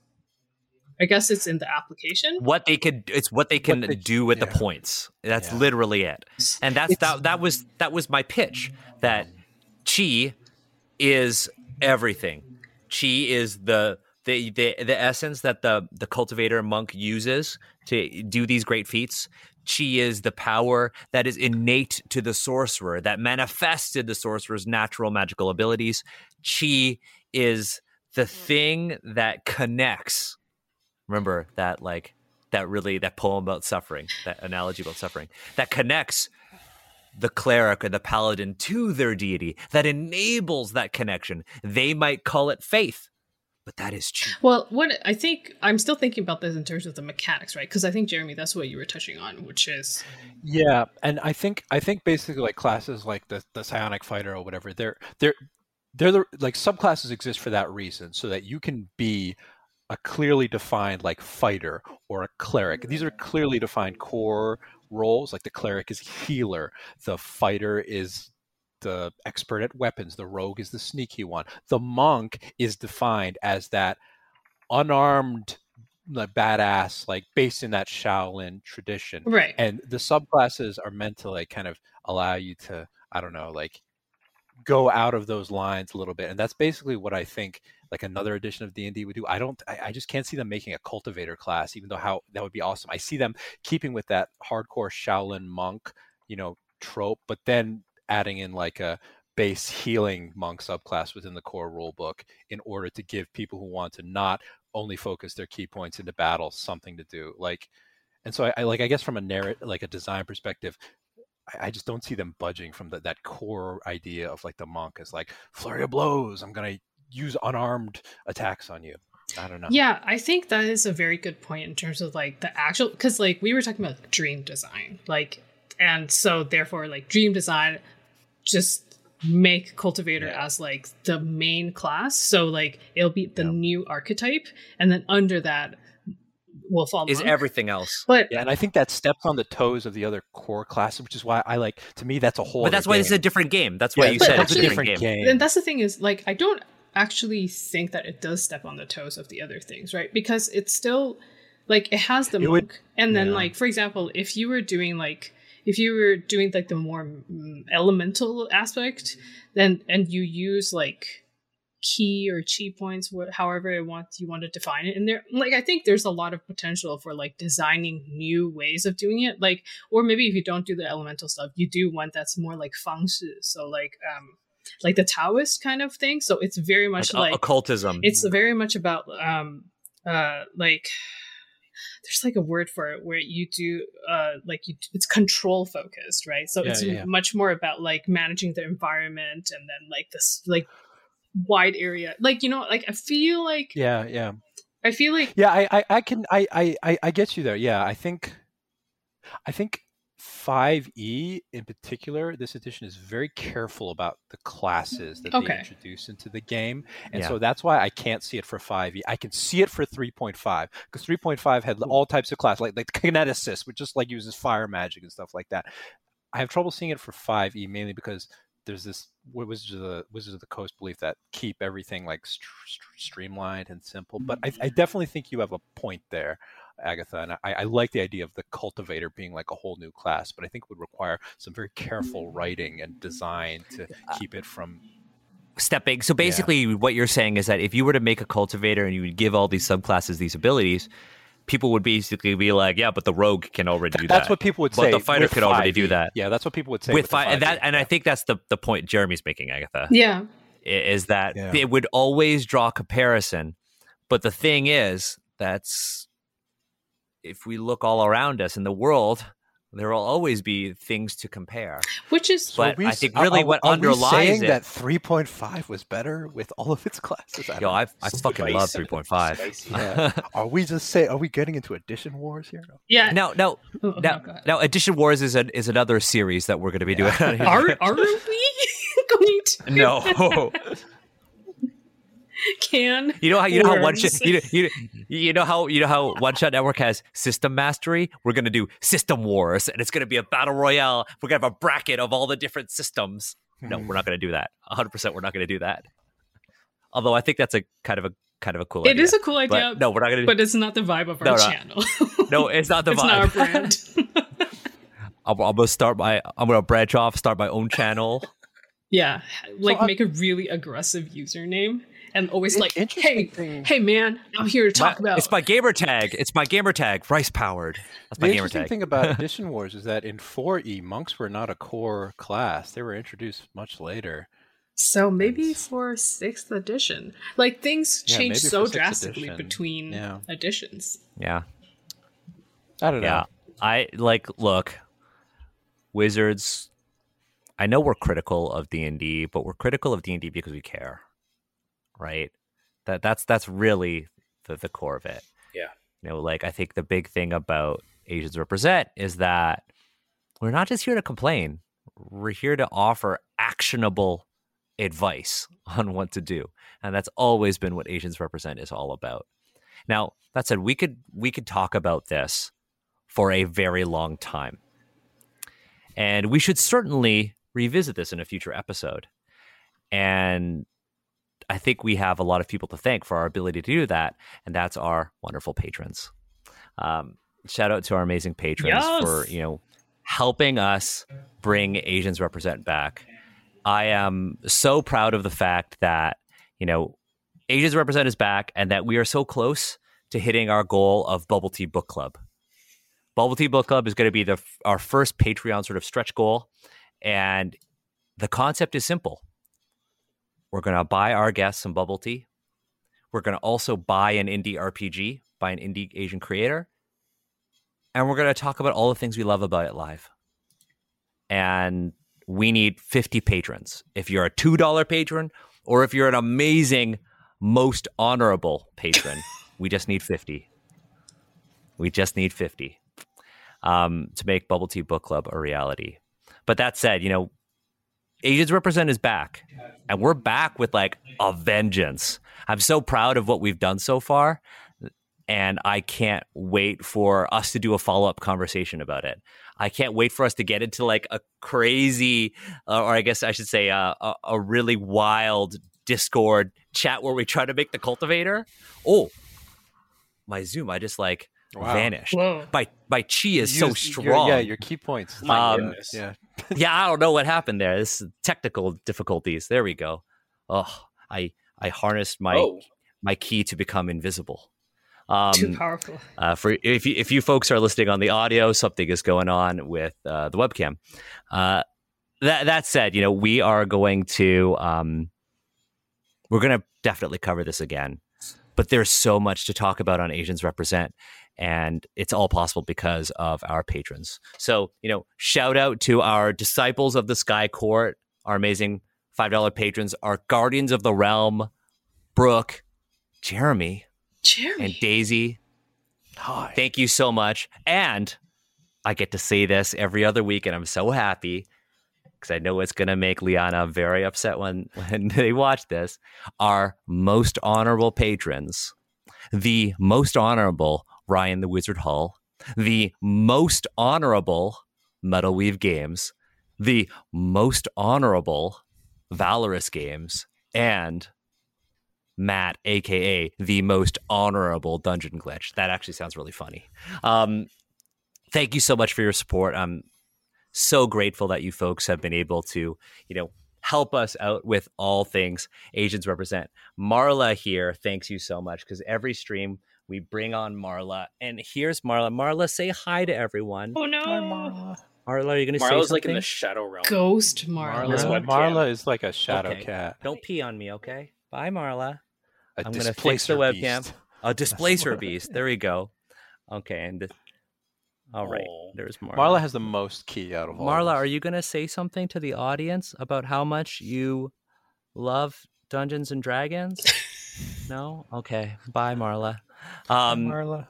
S3: I guess it's in the application.
S1: What they could, it's what they can
S2: they-
S1: do with the points. That's
S2: Yeah.
S1: literally it. And that's
S2: It's-
S1: that. That was that was my pitch. That chi is everything. Chi is the the the, the essence that the the cultivator monk uses to do these great feats. Chi is the power that is innate to the sorcerer that manifested the sorcerer's natural magical abilities. Chi is the thing that connects. Remember that like that really that poem about suffering, that analogy about suffering, that connects the cleric and the paladin to their deity, that enables that connection. They might call it faith. But that is cheap.
S3: Well, what I think I'm still thinking about this in terms of the mechanics, right? Because I think Jeremy, that's what you were touching on, which is
S2: Yeah, and I think I think basically like classes like the the psionic fighter or whatever, they're they're they're the like subclasses exist for that reason, so that you can be a clearly defined like fighter or a cleric. These are clearly defined core roles. Like the cleric is healer, the fighter is the expert at weapons, the rogue is the sneaky one. The monk is defined as that unarmed like badass like based in that Shaolin tradition.
S3: right.
S2: And the subclasses are meant to like kind of allow you to I don't know, like go out of those lines a little bit. And that's basically what I think like another edition of D&D would do. I don't I, I just can't see them making a cultivator class even though how that would be awesome. I see them keeping with that hardcore Shaolin monk, you know, trope, but then adding in like a base healing monk subclass within the core rule book in order to give people who want to not only focus their ki points into battle something to do like and so I, I like i guess from a narrative like a design perspective I, I just don't see them budging from the, that core idea of like the monk is like flurry of blows i'm gonna use unarmed attacks on you. I don't know.
S3: Yeah, I think that is a very good point in terms of like the actual because like we were talking about dream design, like, and so therefore like dream design, just make cultivator
S2: Yeah.
S3: as like the main class. So like it'll be the
S2: Yeah.
S3: new archetype, and then under that will fall
S1: Is
S3: monk.
S1: everything else?
S3: But
S2: yeah and i think that steps on the toes of the other core classes which is why i like to me that's a whole
S1: But that's why this is a different game. That's why
S2: Yeah,
S1: you said
S2: it's
S1: it's
S2: a
S1: a
S2: different
S1: different game.
S2: game
S3: then that's the thing is like I don't actually think that it does step on the toes of the other things, right? Because it's still like it has the
S2: It
S3: monk,
S2: would-
S3: and then
S2: yeah.
S3: like for example, if you were doing like if you were doing like the more mm, elemental aspect, then and you use like ki or chi points, wh- however want you want to define it, and there like I think there's a lot of potential for like designing new ways of doing it, like or maybe if you don't do the elemental stuff, you do one that's more like feng shui, so like um like the Taoist kind of thing. So it's very much
S1: Like,
S3: like,
S1: occultism.
S3: it's very much about um uh like there's like a word for it where you do uh like you it's control focused right? So
S2: Yeah,
S3: it's
S2: yeah,
S3: much more about like managing the environment and then like this like wide area. Like you know like i feel like
S2: yeah yeah.
S3: I feel like
S2: Yeah, I, I, I can, I, I, I- I get you there. Yeah, I think, I think 5e in particular, this edition is very careful about the mm, classes that
S3: Okay.
S2: they introduce into the game, and
S1: Yeah.
S2: so that's why I can't see it for 5e. I can see it for 3.5 because 3.5 had all types of class, like like kineticist, which just like uses fire magic and stuff like that. I have trouble seeing it for 5e mainly because there's this what Wizards of the Wizards of the Coast belief that keep everything like st- st- streamlined and simple. But I, I mm. definitely think you have a point there, Agatha, and I, I like the idea of the cultivator being like a whole new class. But I think it would require some very careful mm-hmm. writing and design to uh, keep it from.
S1: stepping. So basically, what you're saying is that if you were to make a cultivator and you would give all these subclasses these abilities, people would basically be like, "Yeah, but the rogue can already do
S2: That's
S1: that."
S2: what people would
S1: But
S2: say.
S1: the fighter could already
S2: 5e.
S1: do that.
S2: Yeah, that's what people would say
S1: with
S2: the
S1: five, and that,
S2: 5e.
S1: and I think that's the the point Jeremy's making, Agatha.
S3: yeah
S1: Is that
S2: Yeah.
S1: it would always draw comparison, but the thing is, that's if we look all around us in the world, there will always be things to compare.
S3: which is
S2: So
S1: But
S2: we
S1: I
S2: s-
S1: think really
S2: are-
S1: what
S2: are
S1: underlies
S2: saying
S1: it-
S2: that 3.5 was better with all of its classes. I
S1: Yo,
S2: don't
S1: I I fucking love three point five.
S2: Yeah. Are we just say? Are we getting into edition wars here?
S3: Yeah
S1: Now, now,
S3: Oh, oh,
S1: now,
S3: go
S1: now, Edition Wars is an is another series that we're going to be doing.
S3: are are we going to
S1: no,
S3: can
S1: you know how you know how one shot you know, you, you know how you know how One Shot Network has system mastery. We're going to do System Wars, and it's going to be a battle royale. We're going to have a bracket of all the different systems. No, we're not going to do that. 100. percent We're not going to do that. Although I think that's a kind of a kind of a cool
S3: It
S1: idea.
S3: is a cool idea
S1: but no, we're not going to.
S3: Do- but it's not the vibe of our
S1: No, no.
S3: channel
S1: No, it's not the
S3: it's
S1: vibe.
S3: not our brand
S1: I'm, I'm gonna start my. I'm gonna branch off, start my own channel.
S3: Yeah, like
S2: I-
S3: make a really aggressive username and always like, hey,
S2: thing-
S3: hey, man, I'm here to talk
S1: My-
S3: about.
S1: It's my gamer tag. It's my gamer tag. Rice powered. That's my
S2: The
S1: gamer
S2: interesting
S1: tag.
S2: thing about Edition Wars is that in 4E, monks were not a core class. They were introduced much later.
S3: so maybe
S2: It's-
S3: for sixth edition, like things
S2: Yeah,
S3: change
S2: maybe
S3: so drastically
S2: edition.
S3: between
S2: Yeah.
S3: editions.
S1: yeah,
S2: I don't know.
S1: yeah. I like. Look, wizards. I know we're critical of D and D, but we're critical of D and D because we care, right? That that's that's really the the core of it.
S4: Yeah.
S1: You know, like I think the big thing about Asians represent is that we're not just here to complain. We're here to offer actionable advice on what to do. And that's always been what Asians represent is all about. Now, that said, we could we could talk about this for a very long time. And we should certainly revisit this in a future episode. And I think we have a lot of people to thank for our ability to do that, and that's our wonderful patrons. Um, shout out to our amazing patrons
S3: Yes.
S1: for you know helping us bring Asians represent back. I am so proud of the fact that you know Asians represent is back, and that we are so close to hitting our goal of Bubble Tea Book Club. Bubble Tea Book Club is going to be the our first Patreon sort of stretch goal, and the concept is simple. We're going to buy our guests some bubble tea. We're going to also buy an indie RPG by an indie Asian creator. And we're going to talk about all the things we love about it live. And we need 50 patrons. If you're a $2 patron or if you're an amazing, most honorable patron, we just need 50. We just need 50 um, to make Bubble Tea Book Club a reality. But that said, you know, Asians Represent is back, and we're back with like a vengeance. I'm so proud of what we've done so far, and I can't wait for us to do a follow up conversation about it. I can't wait for us to get into like a crazy, uh, or I guess I should say, uh, a, a really wild Discord chat where we try to make the cultivator. Oh, my Zoom! I just like
S2: Wow.
S1: vanished.
S3: Whoa.
S1: My my chi is
S2: You
S1: so
S2: used- your-
S1: strong.
S2: yeah, your ki points.
S4: My
S1: Um,
S4: goodness.
S2: yeah.
S1: yeah, I don't know what happened there. This is technical difficulties. There we go. Oh, I I harnessed my
S4: oh,
S1: my ki to become invisible.
S3: Too
S1: Um,
S3: powerful.
S1: uh, for if you, if you folks are listening on the audio, something is going on with uh, the webcam. Uh, that that said, you know we are going to um, we're going to definitely cover this again, but there's so much to talk about on Asians Represent, and it's all possible because of our patrons. So you know, shout out to our disciples of the Sky Court, our amazing five dollar patrons, our guardians of the realm, Brooke, Jeremy,
S3: Jeremy.
S1: and Daisy.
S2: Hi.
S1: Thank you so much. And I get to say this every other week, and I'm so happy because I know it's going to make Liana very upset when, when they watch this. Our most honorable patrons, the most honorable Ryan the Wizard Hull, the most honorable Metal Weave Games, the most honorable Valorous Games, and Matt, aka the most honorable Dungeon Glitch. That actually sounds really funny. Um, thank you so much for your support. I'm so grateful that you folks have been able to, you know, help us out with all things Asians represent. Marla here, thanks you so much because every stream we bring on Marla, and here's Marla. Marla, say hi to everyone.
S3: oh no.
S1: Marla, Marla, are you going to say
S4: Marla's
S1: something?
S4: like in the shadow realm.
S3: Ghost Marla.
S2: Marla. Marla is like a shadow
S1: Okay.
S2: cat.
S1: Don't pee on me, okay? Bye, Marla.
S2: A
S1: I'm gonna fix the webcam.
S2: beast.
S1: A displacer beast. There we go. Okay, and this, all right,
S4: Oh.
S1: there's Marla.
S2: Marla has the most ki out of all.
S1: Marla,
S2: of
S1: are you going to say something to the audience about how much you love Dungeons and Dragons? no? Okay. Bye, Marla.
S2: Hi,
S1: Um,
S2: Marla?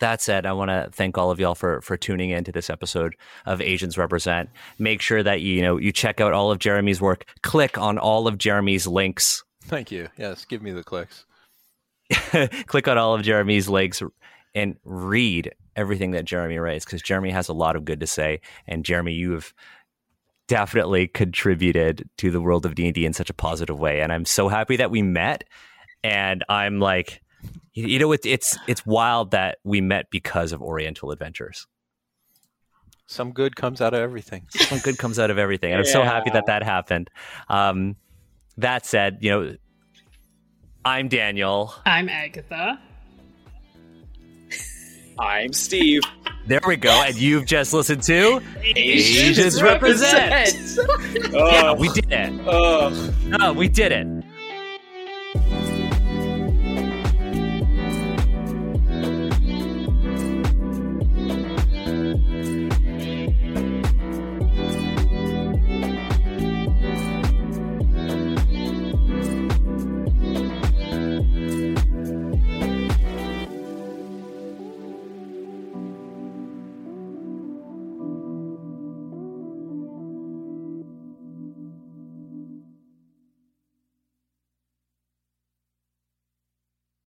S1: that said, I want to thank all of y'all for for tuning in to this episode of Asians Represent. Make sure that you, you know you check out all of Jeremy's work. Click on all of Jeremy's links.
S2: Thank you. Yes, give me the clicks.
S1: Click on all of Jeremy's links and read everything that Jeremy writes because Jeremy has a lot of good to say. And Jeremy, you have definitely contributed to the world of D&D in such a positive way and I'm so happy that we met and I'm like you- you know it's it's it's wild that we met because of Oriental Adventures.
S2: Some good comes out of everything.
S1: Some good comes out of everything. And I'm so happy that that happened. Um that said, you know I'm Daniel.
S3: I'm Agatha.
S4: I'm Steve.
S1: There we go. And you've just listened to
S3: Asians
S1: represent.
S3: represent.
S1: Yeah,
S4: Oh,
S1: we did it.
S4: oh.
S1: Oh, we did it.